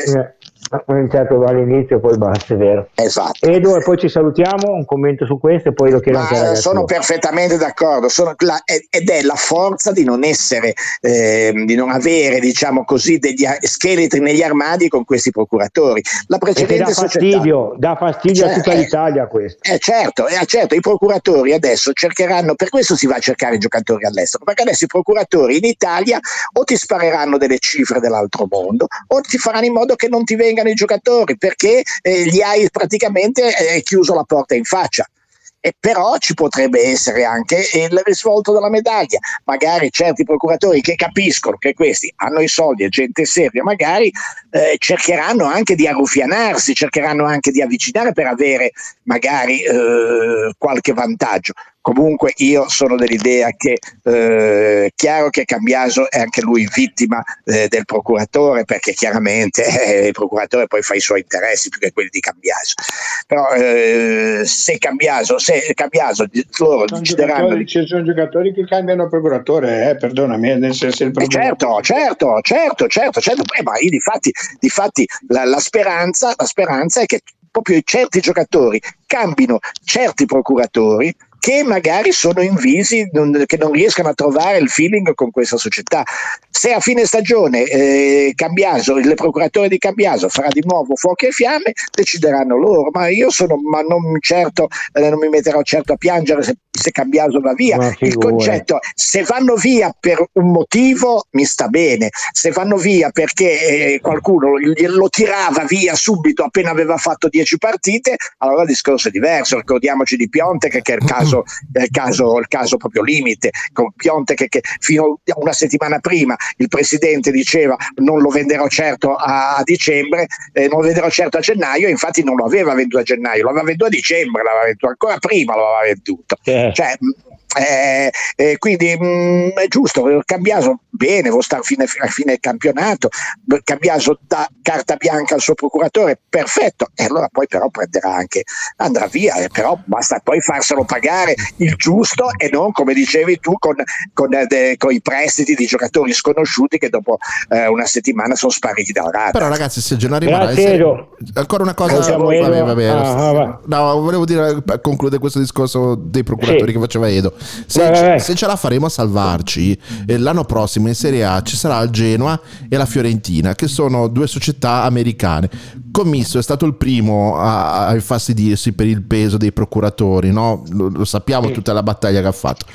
Eh, ho iniziato all'inizio e poi basta, è vero. Esatto. Edo, e poi ci salutiamo, un commento su questo e poi lo chiedo anche a Sono perfettamente d'accordo, sono la, ed è la forza di non essere, eh, di non avere, diciamo così, degli scheletri negli armadi con questi procuratori. La precedente dà fastidio, dà fastidio cioè, a tutta l'Italia questo. Eh, certo, eh, certo, i procuratori adesso cercheranno, per questo si va a cercare i giocatori all'estero, perché adesso i procuratori in Italia o ti spareranno delle cifre dell'altro mondo o ti faranno in modo che non ti vengano i giocatori perché eh, gli hai praticamente eh, chiuso la porta in faccia e però ci potrebbe essere anche il risvolto della medaglia. Magari certi procuratori che capiscono che questi hanno i soldi e gente seria, magari eh, cercheranno anche di arruffianarsi, cercheranno anche di avvicinare per avere magari eh, qualche vantaggio. Comunque io sono dell'idea che eh, è chiaro che Cambiaso è anche lui vittima eh, del procuratore perché chiaramente eh, il procuratore poi fa i suoi interessi più che quelli di Cambiaso. Però eh, se Cambiaso, se Cambiaso loro sono decideranno... Ci sono giocatori che cambiano procuratore, eh, perdonami, nel senso il problema... certo, certo, certo, certo, certo. Eh, ma io difatti, difatti la, la, speranza, la speranza è che proprio certi giocatori cambino certi procuratori che magari sono invisi, non, che non riescano a trovare il feeling con questa società. Se a fine stagione eh, Cambiaso, il procuratore di Cambiaso farà di nuovo fuochi e fiamme, decideranno loro, ma io sono, ma non, certo, eh, non mi metterò certo a piangere se, se Cambiaso va via. Il concetto, se vanno via per un motivo mi sta bene, se vanno via perché eh, qualcuno lo tirava via subito appena aveva fatto 10 partite, allora il discorso è diverso. Ricordiamoci di Pionte che è il caso caso, il caso, il caso proprio limite, con Pionte che, fino a una settimana prima il presidente diceva non lo venderò certo a, dicembre, eh, non lo venderò certo a gennaio, infatti non lo aveva venduto a gennaio, lo aveva venduto a dicembre, l'aveva venduto ancora prima lo aveva venduto. Eh. Cioè, eh, eh, quindi mh, mm, è giusto, Cambiaso bene, vuole stare fino a fine campionato, Cambiaso dà carta bianca al suo procuratore, perfetto, e allora poi però prenderà anche, andrà via, eh, però basta poi farselo pagare il giusto e non come dicevi tu con, con, eh, con i prestiti di giocatori sconosciuti che dopo eh, una settimana sono spariti dalla rata. Però ragazzi se Gennaro rimarrà essere... ancora una cosa vabbè, vabbè, ah, no, volevo dire conclude questo discorso dei procuratori sì. che faceva Edo se, vai, vai. se, ce la faremo a salvarci eh, l'anno prossimo in Serie A ci sarà il Genoa e la Fiorentina che sono due società americane Commisso è stato il primo a, a infastidirsi per il peso dei procuratori no? lo, lo sappiamo sì. tutta la battaglia che ha fatto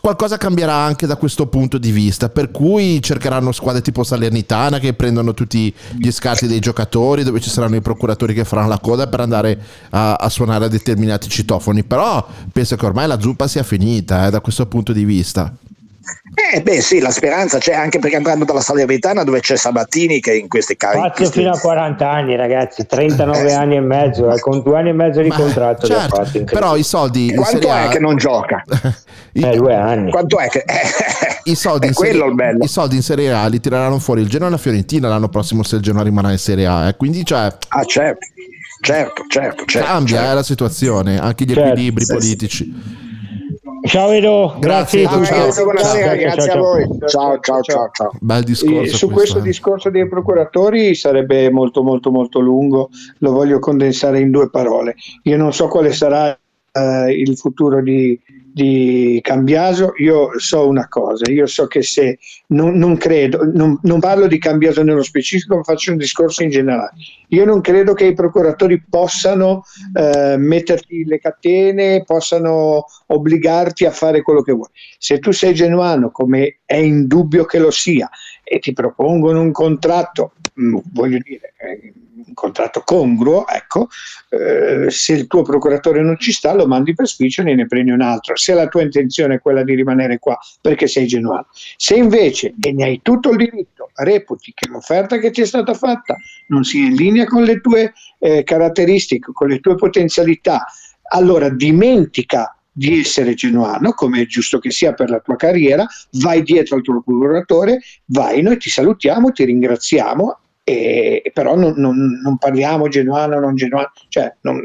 qualcosa cambierà anche da questo punto di vista, per cui cercheranno squadre tipo Salernitana che prendono tutti gli scarti dei giocatori, dove ci saranno i procuratori che faranno la coda per andare a, a suonare a determinati citofoni, però penso che ormai la zuppa sia finita eh, da questo punto di vista. Eh beh sì, la speranza c'è anche perché andando dalla Salernitana dove c'è Sabattini che in questi casi... Faccio fino a 40 anni ragazzi, 39 eh, anni e mezzo, eh, con due anni e mezzo di contratto. Certo, fatti, però i soldi... Quanto è che non gioca? I, eh, due anni. Quanto è che... I soldi, serie, I soldi, in Serie A li tireranno fuori il Genoa e la Fiorentina l'anno prossimo se il Genoa rimarrà in Serie A. Eh. Quindi cioè... Ah certo, certo, certo. certo Cambia certo. Eh, la situazione, anche gli certo, equilibri sì, politici. Sì. Ciao Edo, grazie. grazie ciao, ciao. Buonasera, ciao, grazie ciao, a voi. Ciao, ciao, ciao. ciao. Bel discorso. su questo, discorso dei procuratori sarebbe molto, molto, molto lungo. Lo voglio condensare in due parole. Io non so quale sarà uh, il futuro di, di Cambiaso, io so una cosa, io so che se non, non credo, non, non, parlo di Cambiaso nello specifico, faccio un discorso in generale. Io non credo che i procuratori possano eh, metterti le catene, possano obbligarti a fare quello che vuoi. Se tu sei genuano, come è indubbio che lo sia, e ti propongono un contratto, mm, voglio dire, eh, un contratto congruo, ecco, eh, se il tuo procuratore non ci sta lo mandi per spiccioli e ne prendi un altro. Se la tua intenzione è quella di rimanere qua perché sei genuano. Se invece, e ne hai tutto il diritto, reputi che l'offerta che ti è stata fatta non sia in linea con le tue eh, caratteristiche, con le tue potenzialità, allora dimentica di essere genuano, come è giusto che sia per la tua carriera, vai dietro al tuo procuratore, vai, noi ti salutiamo, ti ringraziamo e, però non, non, non, parliamo genuano non genuano, cioè non,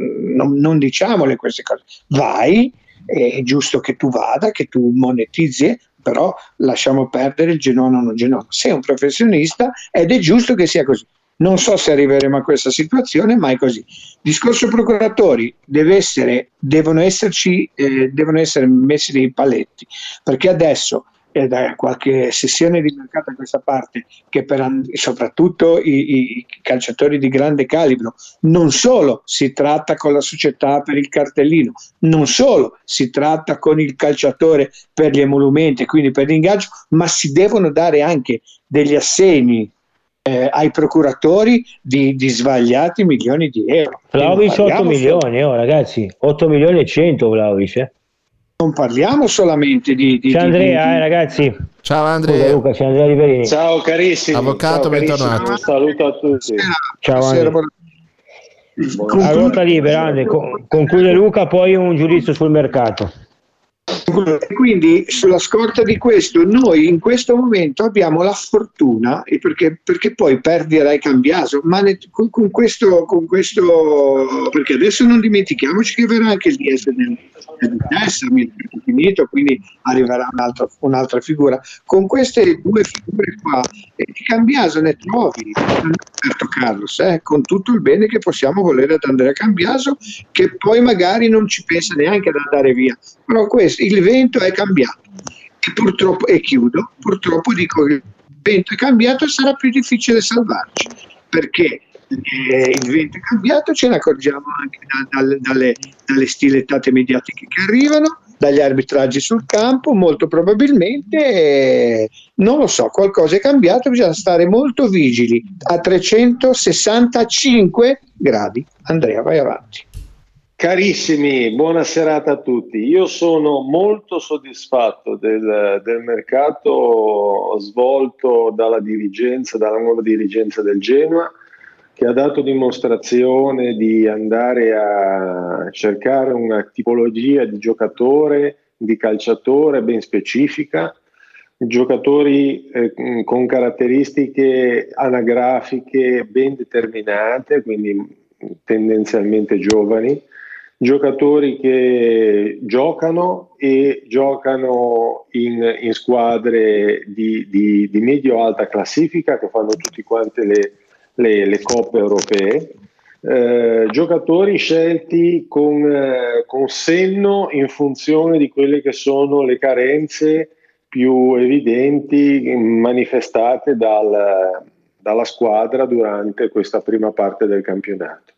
non, diciamole queste cose. Vai, è giusto che tu vada, che tu monetizzi, però lasciamo perdere il genuano o non genuano. Sei un professionista ed è giusto che sia così. Non so se arriveremo a questa situazione, ma è così. Discorso procuratori, essere, devono, esserci, eh, devono essere messi dei paletti, perché adesso e da qualche sessione di mercato a questa parte che per soprattutto i, i, calciatori di grande calibro. Non solo si tratta con la società per il cartellino non solo si tratta con il calciatore per gli emolumenti quindi per l'ingaggio ma si devono dare anche degli assegni eh, ai procuratori di, di, sbagliati milioni di euro. Vlaovic 8 milioni oh, ragazzi 8 milioni e 100 Vlaovic eh non parliamo solamente di... di ciao Andrea, di, eh, ragazzi. Ciao Andrea. Luca, ciao Andrea Riverini. Ciao carissimi. Avvocato, ciao, bentornato. Un saluto a tutti. Ciao Andrea. A ruota libera, Andrea. Conclude Luca, poi un giudizio sul mercato. Quindi sulla scorta di questo noi in questo momento abbiamo la fortuna, perché, perché poi perderai cambiato, ma ne, con, con, questo, con, questo, perché adesso non dimentichiamoci che verrà anche il DS nel, nel Testament, finito, quindi arriverà un'altra, un'altra, figura. Con queste due figure qua eh, di Cambiaso ne trovi, certo Carlos, eh, con tutto il bene che possiamo volere ad Andrea Cambiaso, che poi magari non ci pensa neanche ad andare via, però questo, il vento è cambiato. E purtroppo, e chiudo, purtroppo dico che il vento è cambiato e sarà più difficile salvarci, perché eh, il vento è cambiato, ce ne accorgiamo anche da, da, dalle, dalle stilettate mediatiche che arrivano, dagli arbitraggi sul campo, molto probabilmente, eh, non lo so, qualcosa è cambiato, bisogna stare molto vigili a 365 gradi. Andrea, vai avanti. Carissimi, buona serata a tutti. Io sono molto soddisfatto del, del, mercato svolto dalla dirigenza, dalla nuova dirigenza del Genoa, che ha dato dimostrazione di andare a cercare una tipologia di giocatore, di calciatore ben specifica, giocatori eh, con caratteristiche anagrafiche ben determinate, quindi tendenzialmente giovani, giocatori che giocano e giocano in, in squadre di, di, di medio-alta classifica che fanno tutte quante le, le, le coppe europee. Eh, giocatori scelti con, eh, con senno in funzione di quelle che sono le carenze più evidenti manifestate dal, dalla squadra durante questa prima parte del campionato.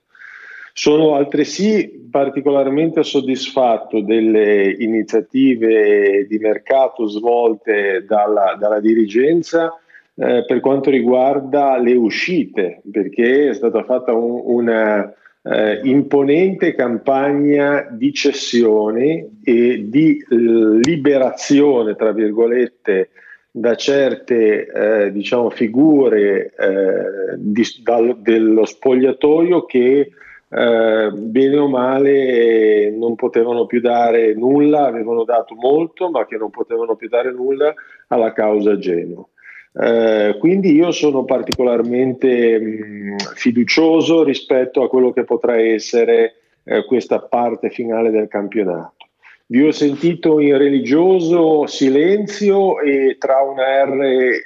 Sono altresì particolarmente soddisfatto delle iniziative di mercato svolte dalla, dalla dirigenza eh, per quanto riguarda le uscite, perché è stata fatta un, una eh, imponente campagna di cessione e di liberazione, tra virgolette, da certe eh, diciamo, figure eh, di, dal, dello spogliatoio che eh, bene o male non potevano più dare nulla, avevano dato molto, ma che non potevano più dare nulla alla causa Genoa. Eh, quindi io sono particolarmente mh, fiducioso rispetto a quello che potrà essere eh, questa parte finale del campionato. Vi ho sentito in religioso silenzio e tra una R eh,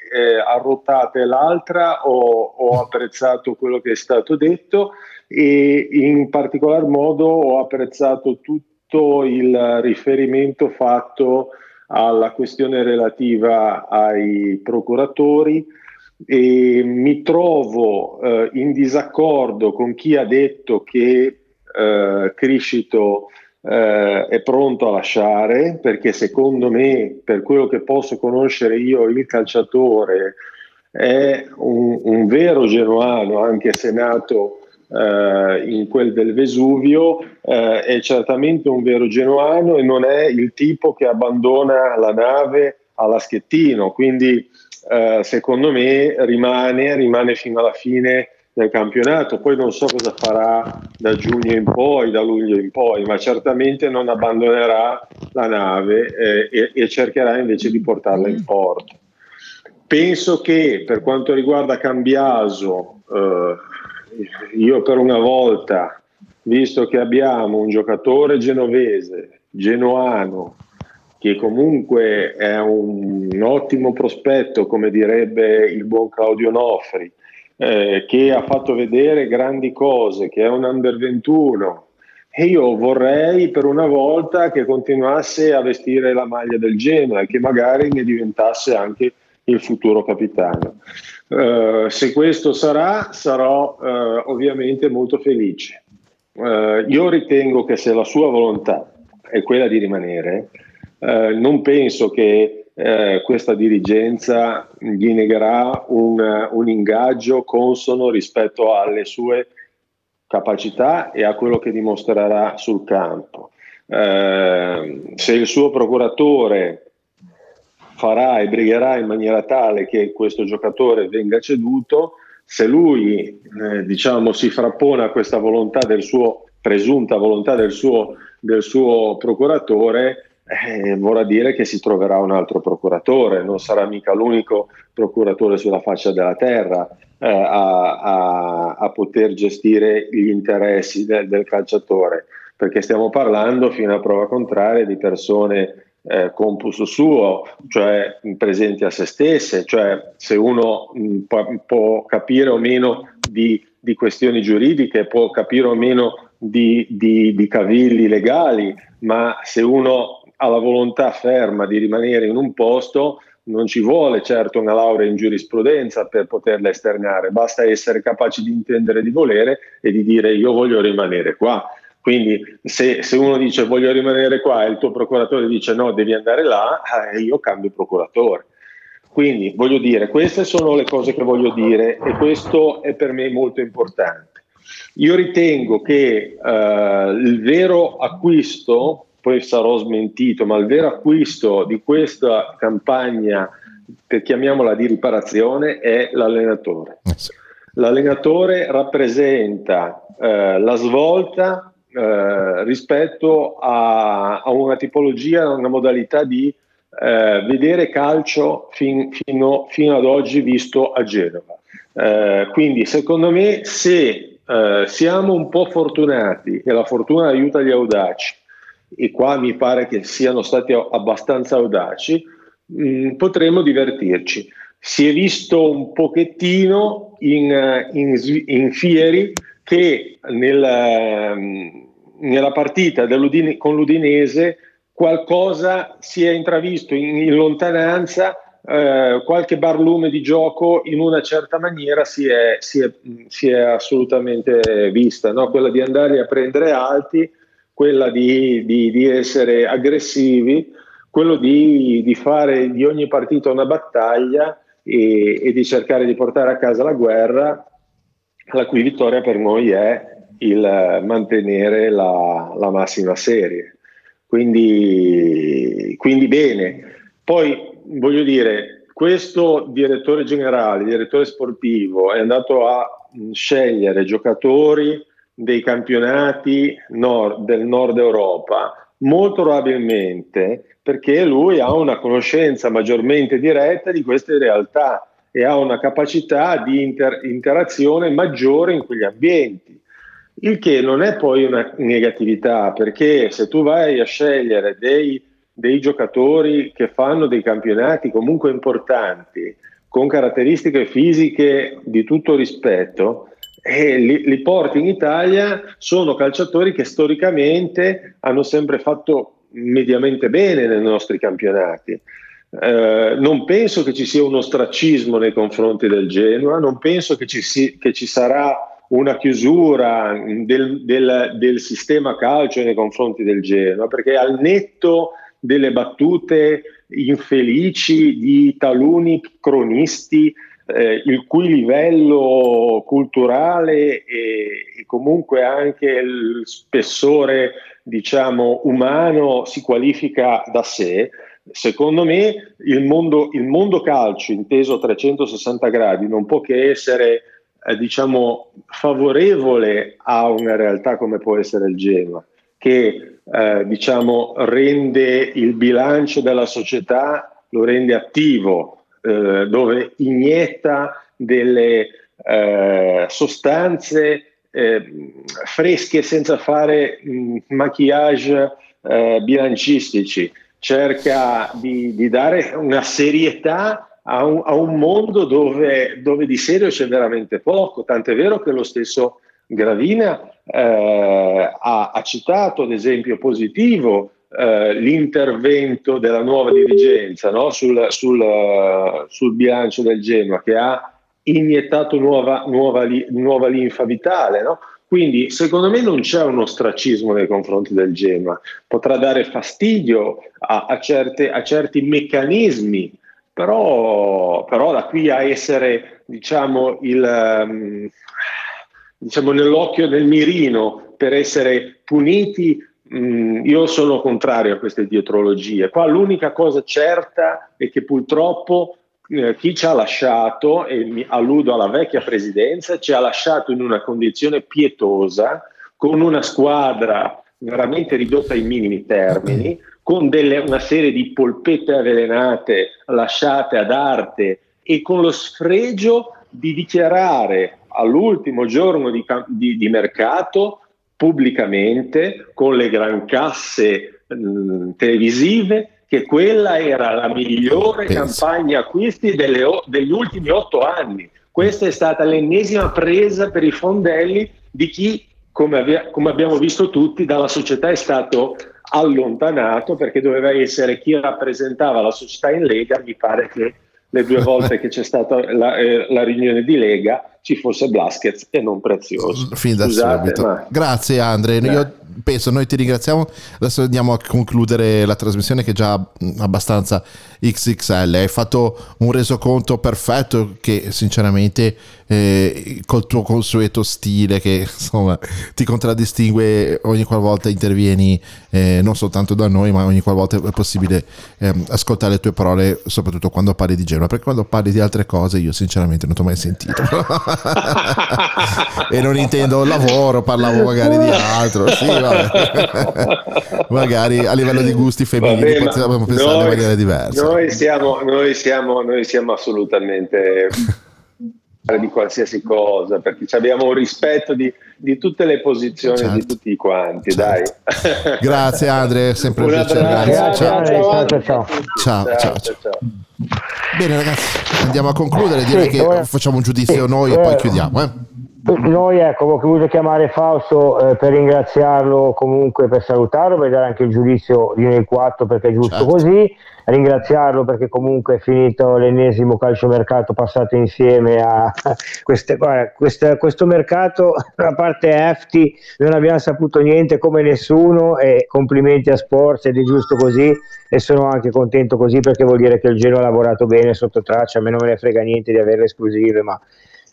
arrotata e l'altra ho, ho apprezzato quello che è stato detto e in particolar modo ho apprezzato tutto il riferimento fatto alla questione relativa ai procuratori e mi trovo eh, in disaccordo con chi ha detto che eh, Criscito eh, è pronto a lasciare perché secondo me per quello che posso conoscere io il calciatore è un, un vero genuano anche se nato eh, in quel del Vesuvio eh, è certamente un vero genuano e non è il tipo che abbandona la nave alla Schettino, quindi eh, secondo me rimane, rimane fino alla fine del campionato, poi non so cosa farà da giugno in poi, da luglio in poi, ma certamente non abbandonerà la nave eh, e, e cercherà invece di portarla in porto. Penso che per quanto riguarda Cambiaso, eh, io per una volta, visto che abbiamo un giocatore genovese, genoano, che comunque è un, un ottimo prospetto, come direbbe il buon Claudio Nofri, eh, che ha fatto vedere grandi cose, che è un under 21, e io vorrei per una volta che continuasse a vestire la maglia del Genoa e che magari ne diventasse anche il futuro capitano. Uh, se questo sarà, sarò uh, ovviamente molto felice. Uh, io ritengo che se la sua volontà è quella di rimanere, non penso che questa dirigenza gli negherà un, un, ingaggio consono rispetto alle sue capacità e a quello che dimostrerà sul campo. se il suo procuratore farà e brigherà in maniera tale che questo giocatore venga ceduto, se lui eh, diciamo, si frappona a questa volontà del suo, presunta volontà del suo, del suo procuratore, eh, vorrà dire che si troverà un altro procuratore, non sarà mica l'unico procuratore sulla faccia della terra eh, a, a, a, poter gestire gli interessi de, del calciatore, perché stiamo parlando fino a prova contraria di persone eh, compus suo, cioè presenti a se stesse, cioè se uno mh, può, può, capire o meno di, di, questioni giuridiche, può capire o meno di, di, di cavilli legali, ma se uno ha la volontà ferma di rimanere in un posto, non ci vuole certo una laurea in giurisprudenza per poterla esternare, basta essere capaci di intendere di volere e di dire io voglio rimanere qua. Quindi se, se, uno dice voglio rimanere qua e il tuo procuratore dice no, devi andare là, eh, io cambio procuratore. Quindi voglio dire, queste sono le cose che voglio dire e questo è per me molto importante. Io ritengo che eh, il vero acquisto, poi sarò smentito, ma il vero acquisto di questa campagna, chiamiamola di riparazione, è l'allenatore. Eh l'allenatore rappresenta eh, la svolta eh, rispetto a, a, una tipologia, una modalità di, eh, vedere calcio fin, fino, fino, ad oggi visto a Genova. Eh, quindi secondo me se eh, siamo un po' fortunati e la fortuna aiuta gli audaci, e qua mi pare che siano stati abbastanza audaci, mh, mm, potremo divertirci. Si è visto un pochettino in, in, in Fieri che nel, ehm, nella partita con l'Udinese qualcosa si è intravisto in, in lontananza, eh, qualche barlume di gioco in una certa maniera si è, si è, si è assolutamente vista, no? quella di andare a prendere alti, quella di, di, di essere aggressivi, quello di, di, fare di ogni partita una battaglia e, e di cercare di portare a casa la guerra la cui vittoria per noi è il mantenere la, la massima serie. Quindi, quindi bene. Poi voglio dire, questo direttore generale, direttore sportivo, è andato a scegliere giocatori dei campionati nord, del nord Europa, molto probabilmente perché lui ha una conoscenza maggiormente diretta di queste realtà e ha una capacità di inter- interazione maggiore in quegli ambienti. Il che non è poi una negatività, perché se tu vai a scegliere dei, dei giocatori che fanno dei campionati comunque importanti, con caratteristiche fisiche di tutto rispetto, e li, li, porti in Italia, sono calciatori che storicamente hanno sempre fatto mediamente bene nei nostri campionati. Eh, non penso che ci sia uno ostracismo nei confronti del Genoa, non penso che ci, si, che ci sarà una chiusura del, del, del, sistema calcio nei confronti del Genoa, perché al netto delle battute infelici di taluni cronisti, eh, il cui livello culturale e, e comunque anche il spessore diciamo umano si qualifica da sé, Secondo me il mondo, il mondo calcio inteso a 360 gradi non può che essere eh, diciamo, favorevole a una realtà come può essere il Genoa, che eh, diciamo, rende il bilancio della società, lo rende attivo, eh, dove inietta delle eh, sostanze eh, fresche senza fare mh, maquillage eh, bilancistici cerca di, di dare una serietà a un, a un mondo dove, dove, di serio c'è veramente poco, tant'è vero che lo stesso Gravina eh, ha, ha, citato ad esempio positivo eh, l'intervento della nuova dirigenza no? sul, sul, sul, bilancio del Genoa che ha iniettato nuova, nuova, nuova linfa vitale. No? Quindi secondo me non c'è un ostracismo nei confronti del Genoa, potrà dare fastidio a, a, certe, a certi meccanismi, però, però, da qui a essere diciamo, il, um, diciamo nell'occhio del mirino per essere puniti, um, io sono contrario a queste dietrologie. Qua l'unica cosa certa è che purtroppo eh, chi ci ha lasciato, e mi alludo alla vecchia presidenza, ci ha lasciato in una condizione pietosa, con una squadra veramente ridotta ai minimi termini, con delle, una serie di polpette avvelenate lasciate ad arte e con lo sfregio di dichiarare all'ultimo giorno di, di, di mercato pubblicamente con le gran casse mh, televisive che quella era la migliore Penso. campagna acquisti delle, degli ultimi otto anni. Questa è stata l'ennesima presa per i fondelli di chi, come, avvia, come abbiamo visto tutti, dalla società è stato allontanato perché doveva essere chi rappresentava la società in Lega. Mi pare che le due volte che c'è stata la, eh, la riunione di Lega ci fosse Blaschez e non Prezioso. Fin da Scusate, subito. Ma... Grazie Andre, eh. io penso noi ti ringraziamo, adesso andiamo a concludere la trasmissione che è già abbastanza XXL, hai fatto un resoconto perfetto che sinceramente eh, col tuo consueto stile che insomma ti contraddistingue ogni qualvolta intervieni eh, non soltanto da noi ma ogni qualvolta è possibile eh, ascoltare le tue parole soprattutto quando parli di Genova perché quando parli di altre cose io sinceramente non ti ho mai sentito e non intendo lavoro parlavo magari di altro sì magari a livello di gusti femminili possiamo pensare noi, in maniera diversa. Noi siamo, noi siamo, noi siamo assolutamente di qualsiasi cosa perché abbiamo un rispetto di, di tutte le posizioni certo. di tutti quanti certo. dai grazie Andre sempre un piacere grazie. Ciao. Ciao. Ciao. Ciao. Ciao. bene ragazzi andiamo a concludere direi sì, che facciamo un giudizio sì, noi e poi eh, chiudiamo eh. Noi ecco, ho voluto chiamare Fausto eh, per ringraziarlo comunque, per salutarlo, per dare anche il giudizio di noi quattro perché è giusto certo. così, ringraziarlo perché comunque è finito l'ennesimo calciomercato passato insieme a queste, guarda, questa, questo mercato, da parte EFTI non abbiamo saputo niente come nessuno e complimenti a Sports ed è giusto così e sono anche contento così perché vuol dire che il Geno ha lavorato bene sotto traccia, a me non me ne frega niente di avere esclusive ma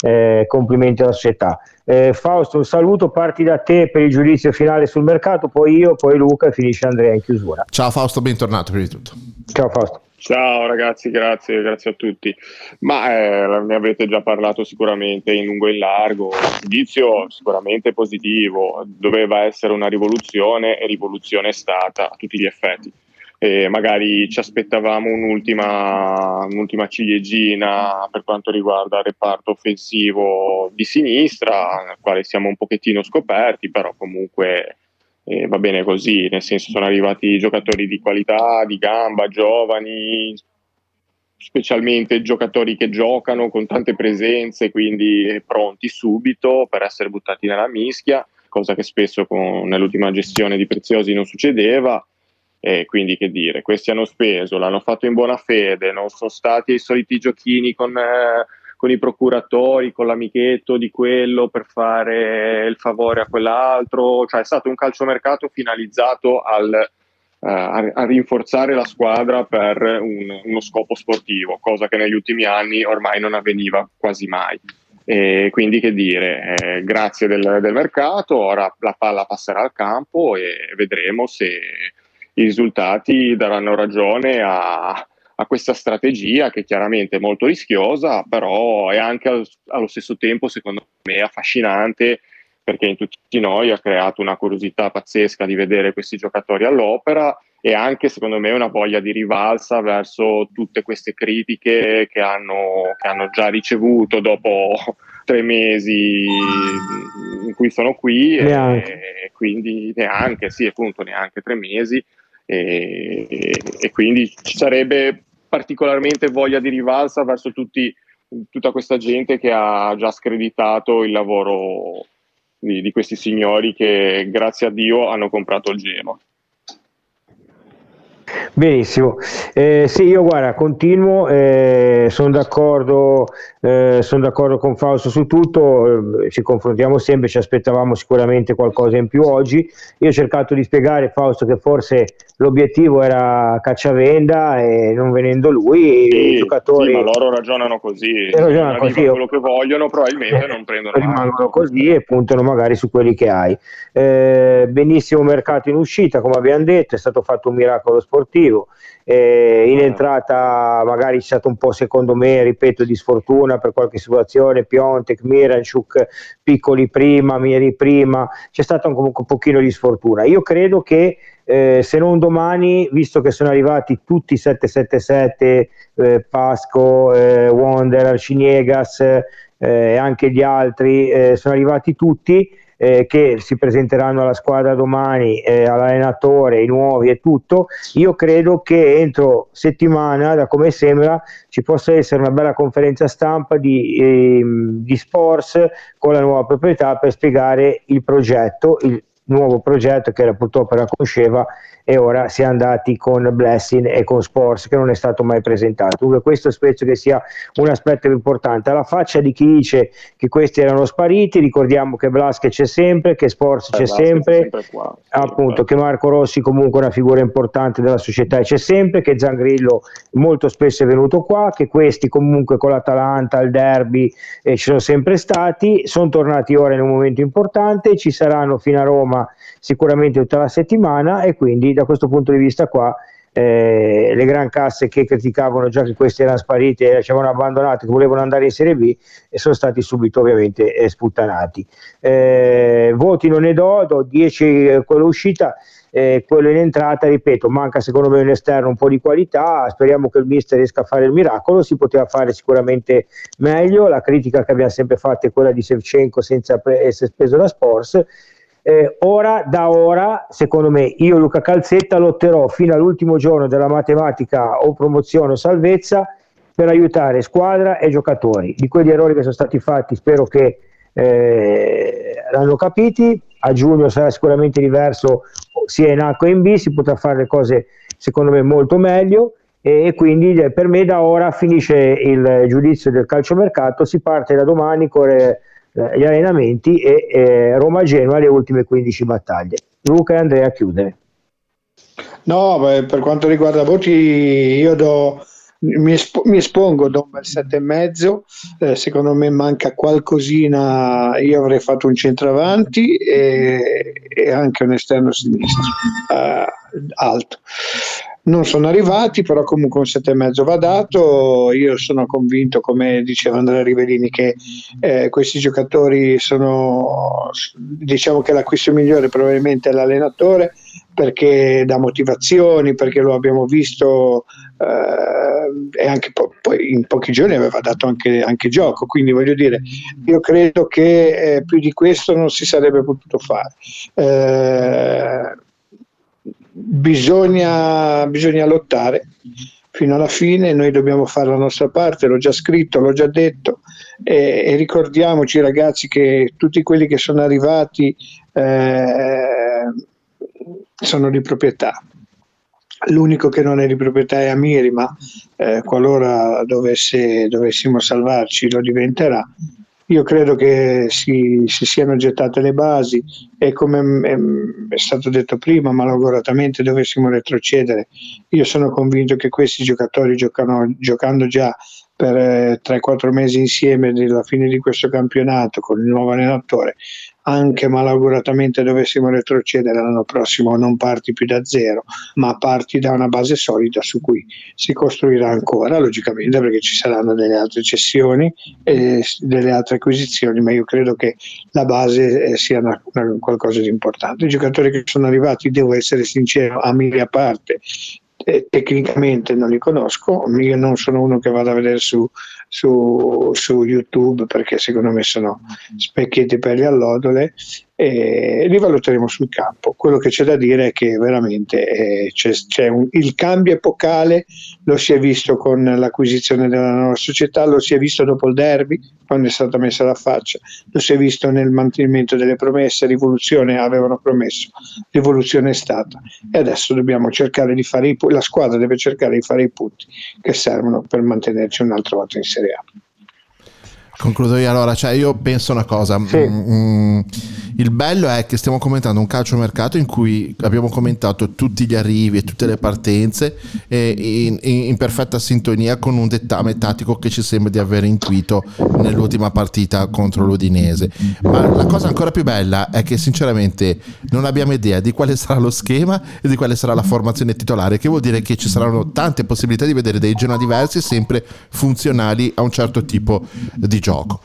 eh, complimenti alla società. Eh, Fausto, un saluto, parti da te per il giudizio finale sul mercato, poi io, poi Luca e finisce Andrea in chiusura. Ciao Fausto, bentornato prima di tutto. Ciao Fausto. Ciao ragazzi, grazie, grazie a tutti. Ma eh, ne avete già parlato sicuramente in lungo e in largo. Il giudizio sicuramente positivo, doveva essere una rivoluzione e rivoluzione è stata a tutti gli effetti e magari ci aspettavamo un'ultima, un'ultima ciliegina per quanto riguarda il reparto offensivo di sinistra, nel quale siamo un pochettino scoperti, però comunque eh, va bene così, nel senso sono arrivati giocatori di qualità, di gamba, giovani, specialmente giocatori che giocano con tante presenze, quindi pronti subito per essere buttati nella mischia, cosa che spesso con, nell'ultima gestione di Preziosi non succedeva e quindi che dire, questi hanno speso, l'hanno fatto in buona fede, non sono stati i soliti giochini con, eh, con i procuratori, con l'amichetto di quello per fare il favore a quell'altro, cioè è stato un calciomercato finalizzato al, uh, a, a, rinforzare la squadra per un, uno scopo sportivo, cosa che negli ultimi anni ormai non avveniva quasi mai. E quindi che dire, eh, grazie del, del mercato, ora la palla passerà al campo e vedremo se i risultati daranno ragione a, a questa strategia che chiaramente è molto rischiosa, però è anche al, allo stesso tempo, secondo me, affascinante perché in tutti noi ha creato una curiosità pazzesca di vedere questi giocatori all'opera e anche secondo me una voglia di rivalsa verso tutte queste critiche che hanno, che hanno già ricevuto dopo tre mesi in cui sono qui neanche. e quindi neanche, sì appunto neanche tre mesi e, e, quindi ci sarebbe particolarmente voglia di rivalsa verso tutti, tutta questa gente che ha già screditato il lavoro di, di questi signori che grazie a Dio hanno comprato il Genoa. Benissimo, eh, sì, io guarda, continuo, eh, sono d'accordo, eh, son d'accordo con Fausto su tutto, eh, ci confrontiamo sempre, ci aspettavamo sicuramente qualcosa in più oggi. Io ho cercato di spiegare Fausto che forse l'obiettivo era cacciavenda e non venendo lui sì, i giocatori... Sì, ma loro ragionano così, ragionano così quello che vogliono, probabilmente non prendono rimangono così e puntano magari su quelli che hai. Eh, benissimo mercato in uscita, come abbiamo detto, è stato fatto un miracolo sportivo. Eh, in entrata magari c'è stato un po' secondo me, ripeto, di sfortuna per qualche situazione, Piontek, Miranchuk, piccoli prima, Mieri prima, c'è stato comunque un pochino di sfortuna. Io credo che eh, se non domani, visto che sono arrivati tutti 777, eh, Pasco, eh, Wonder, Arciniegas eh, e anche gli altri, eh, sono arrivati tutti eh, che si presenteranno alla squadra domani, all'allenatore, i nuovi e tutto, io credo che entro settimana, da come sembra, ci possa essere una bella conferenza stampa di, ehm, di Sports con la nuova proprietà per spiegare il progetto, il, nuovo progetto che era purtroppo era conosceva e ora si è andati con Blessing e con Sports che non è stato mai presentato. Dunque questo penso che sia un aspetto importante. Alla faccia di chi dice che questi erano spariti, ricordiamo che Blasche c'è sempre, che Sports eh, c'è sempre, sempre qua, appunto sì, che Marco Rossi comunque è una figura importante della società e c'è sempre, che Zangrillo molto spesso è venuto qua, che questi comunque con l'Atalanta, il derby eh, ci sono sempre stati, sono tornati ora in un momento importante, ci saranno fino a Roma sicuramente tutta la settimana e quindi da questo punto di vista qua eh, le gran casse che criticavano già che queste erano sparite, ci avevano abbandonato, che volevano andare in Serie B e sono stati subito ovviamente eh, sputtanati. Eh, voti non ne do, do 10 eh, quello uscita, eh, quello in entrata, ripeto, manca secondo me un esterno un po' di qualità, speriamo che il mister riesca a fare il miracolo, si poteva fare sicuramente meglio, la critica che abbiamo sempre fatto è quella di Sevchenko senza pre- essere speso da Sports, eh, ora, da ora, secondo me, io Luca Calzetta lotterò fino all'ultimo giorno della matematica o promozione o salvezza per aiutare squadra e giocatori. Di quegli errori che sono stati fatti, spero che eh, l'hanno capiti. A giugno sarà sicuramente diverso sia in A che in B, si potrà fare le cose secondo me molto meglio e quindi eh, per me da ora finisce il giudizio del calciomercato, si parte da domani con eh, gli allenamenti e eh, Roma-Genoa le ultime 15 battaglie. Luca e Andrea chiudere. No, beh, per quanto riguarda voti io do, mi, esp- mi espongo, do un bel 7,5, eh, secondo me manca qualcosina, io avrei fatto un centravanti e, e anche un esterno sinistro eh, alto non sono arrivati, però comunque un 7,5 va dato. Io sono convinto, come diceva Andrea Rivellini, che eh, questi giocatori sono, diciamo che l'acquisto migliore probabilmente è l'allenatore perché dà motivazioni, perché lo abbiamo visto eh, e anche po- poi in pochi giorni aveva dato anche, anche, gioco, quindi voglio dire, io credo che eh, più di questo non si sarebbe potuto fare. Eh, bisogna, bisogna lottare fino alla fine, noi dobbiamo fare la nostra parte, l'ho già scritto, l'ho già detto e, e ricordiamoci ragazzi che tutti quelli che sono arrivati eh, sono di proprietà. L'unico che non è di proprietà è Amiri, ma eh, qualora dovesse, dovessimo salvarci lo diventerà io credo che si, si, siano gettate le basi e come è, stato detto prima, malauguratamente dovessimo retrocedere. Io sono convinto che questi giocatori giocano, giocando già per eh, 3-4 mesi insieme alla fine di questo campionato con il nuovo allenatore anche malauguratamente dovessimo retrocedere l'anno prossimo non parti più da zero, ma parti da una base solida su cui si costruirà ancora, logicamente perché ci saranno delle altre cessioni e delle altre acquisizioni, ma io credo che la base eh, sia una, una, qualcosa di importante. I giocatori che sono arrivati, devo essere sincero, a mille a parte, eh, tecnicamente non li conosco, io non sono uno che vado a vedere su, su, su YouTube perché secondo me sono specchietti per le allodole e li valuteremo sul campo. Quello che c'è da dire è che veramente eh, c'è, c'è un, il cambio epocale, lo si è visto con l'acquisizione della nuova società, lo si è visto dopo il derby, quando è stata messa la faccia, lo si è visto nel mantenimento delle promesse, rivoluzione avevano promesso, rivoluzione è stata e adesso dobbiamo cercare di fare i la squadra deve cercare di fare i punti che servono per mantenerci un'altra volta in Serie A. Concludo io allora, cioè io penso una cosa, sì. mm, il bello è che stiamo commentando un calciomercato in cui abbiamo commentato tutti gli arrivi e tutte le partenze in, in, perfetta sintonia con un dettame tattico che ci sembra di aver intuito nell'ultima partita contro l'Udinese. Ma la cosa ancora più bella è che sinceramente non abbiamo idea di quale sarà lo schema e di quale sarà la formazione titolare, che vuol dire che ci saranno tante possibilità di vedere dei Genoa diversi sempre funzionali a un certo tipo di gioco.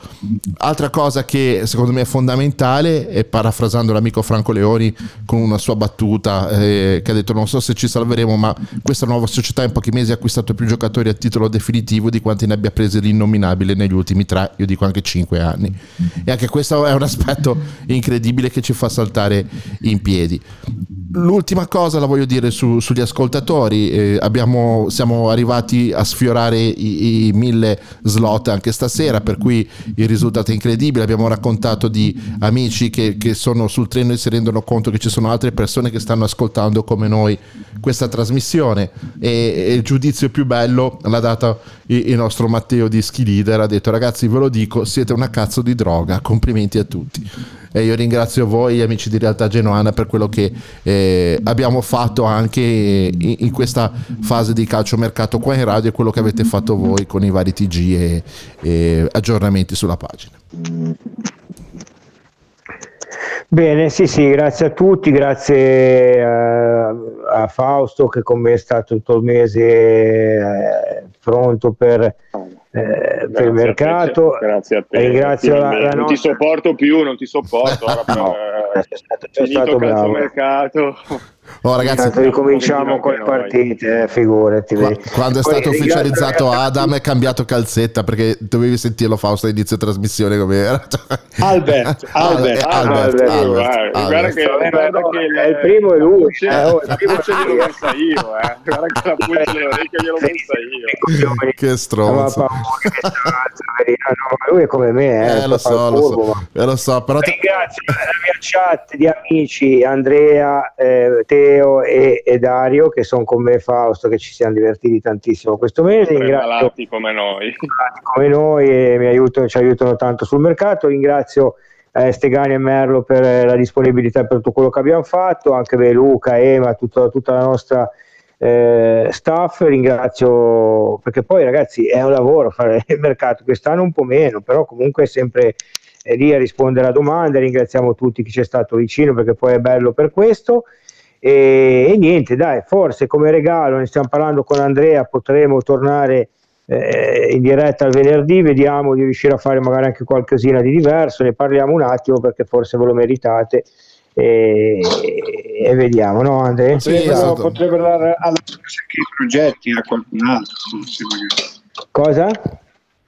Altra cosa che secondo me è fondamentale e parafrasando l'amico Franco Leoni con una sua battuta eh, che ha detto non so se ci salveremo ma questa nuova società in pochi mesi ha acquistato più giocatori a titolo definitivo di quanti ne abbia presi l'innominabile negli ultimi tre, io dico anche cinque anni e anche questo è un aspetto incredibile che ci fa saltare in piedi l'ultima cosa la voglio dire su, sugli ascoltatori eh, abbiamo, siamo arrivati a sfiorare i, i mille slot anche stasera per cui il risultato è incredibile. Abbiamo raccontato di amici che che, sono sul treno e si rendono conto che ci sono altre persone che stanno ascoltando come noi questa trasmissione. E, e il giudizio più bello l'ha dato il, nostro Matteo di Ski Leader ha detto ragazzi ve lo dico siete una cazzo di droga complimenti a tutti. E io ringrazio voi amici di Realtà Genoana per quello che eh, abbiamo fatto anche in, in, questa fase di calciomercato qua in radio e quello che avete fatto voi con i vari TG e, e aggiornamenti sulla pagina Bene, sì, sì, grazie a tutti, grazie a, eh, a Fausto che con me è stato tutto il mese eh, pronto per, eh, per il mercato. Te, grazie a te. Ringrazio la, la non nostra... ti sopporto più, non ti sopporto. Ora per, no, eh, è stato, è stato bravo. mercato. Oh, ragazzi, Intanto ricominciamo con le partite, eh, figurati. Quando è Poi stato ufficializzato Adam è cambiato calzetta perché dovevi sentirlo Fausto all'inizio trasmissione come era. Albert, Albert, Albert, Albert, Albert, guarda che, guarda che il, il primo è lui. Eh, oh, il primo ce glielo messa io, eh. guarda che la pulce dell'orecchio glielo messa io. Che stronzo. Lui è come me, eh, eh lo so, lo so, eh, lo so, però ringrazio la mia chat di amici Andrea, eh, Matteo e, e Dario che sono con me Fausto che ci siamo divertiti tantissimo questo mese. Ringrazio come noi. come noi e mi aiutano, ci aiutano tanto sul mercato. Ringrazio eh, Stegani e Merlo per la disponibilità per tutto quello che abbiamo fatto anche beh, Luca, Ema, tutta, tutta la nostra eh, staff ringrazio perché poi ragazzi è un lavoro fare il mercato quest'anno un po' meno però comunque è sempre è lì a rispondere a domande ringraziamo tutti chi ci è stato vicino perché poi è bello per questo e, e, niente, dai, forse come regalo, ne stiamo parlando con Andrea, potremo tornare eh, in diretta il venerdì, vediamo di riuscire a fare magari anche qualcosina di diverso, ne parliamo un attimo perché forse ve lo meritate. E, e vediamo, no Andrea? Sì, esatto. potrebbero dare anche i progetti a qualcun altro. Cosa?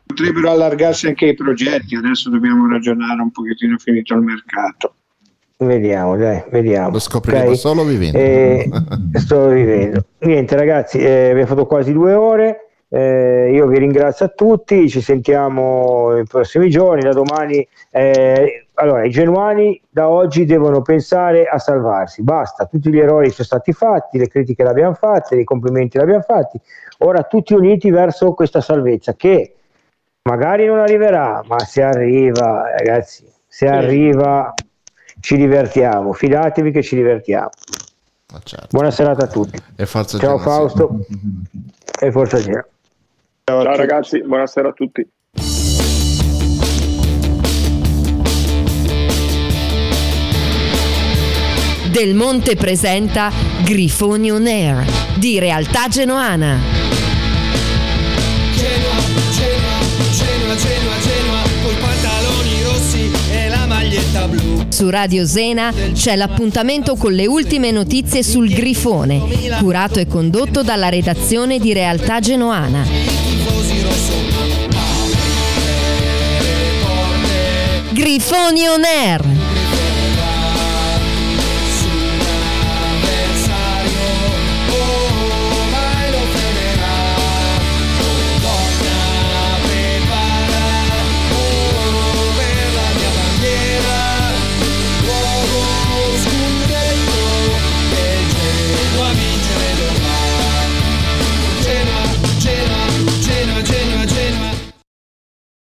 Potrebbero allargarsi anche i progetti, adesso dobbiamo ragionare un pochettino finito il mercato. Vediamo, dai, vediamo. Lo scopriremo okay. solo vivendo. Eh, sto vivendo. Niente, ragazzi, eh, abbiamo fatto quasi due ore. Eh, io vi ringrazio a tutti, ci sentiamo nei prossimi giorni. Da domani, eh, allora, i genuani da oggi devono pensare a salvarsi. Basta, tutti gli errori sono stati fatti, le critiche le abbiamo fatte, i complimenti le abbiamo fatti. Ora tutti uniti verso questa salvezza che magari non arriverà, ma se arriva, ragazzi, se arriva ci divertiamo, fidatevi che ci divertiamo. Certo. Buona serata a tutti. Ciao Fausto e forza Gera. Ciao, Ciao ragazzi, buonasera a tutti. Del Monte presenta Grifoni On Air di Realtà Genoana. Su Radio Zena c'è l'appuntamento con le ultime notizie sul Grifone, curato e condotto dalla redazione di Realtà Genoana. Grifoni On Air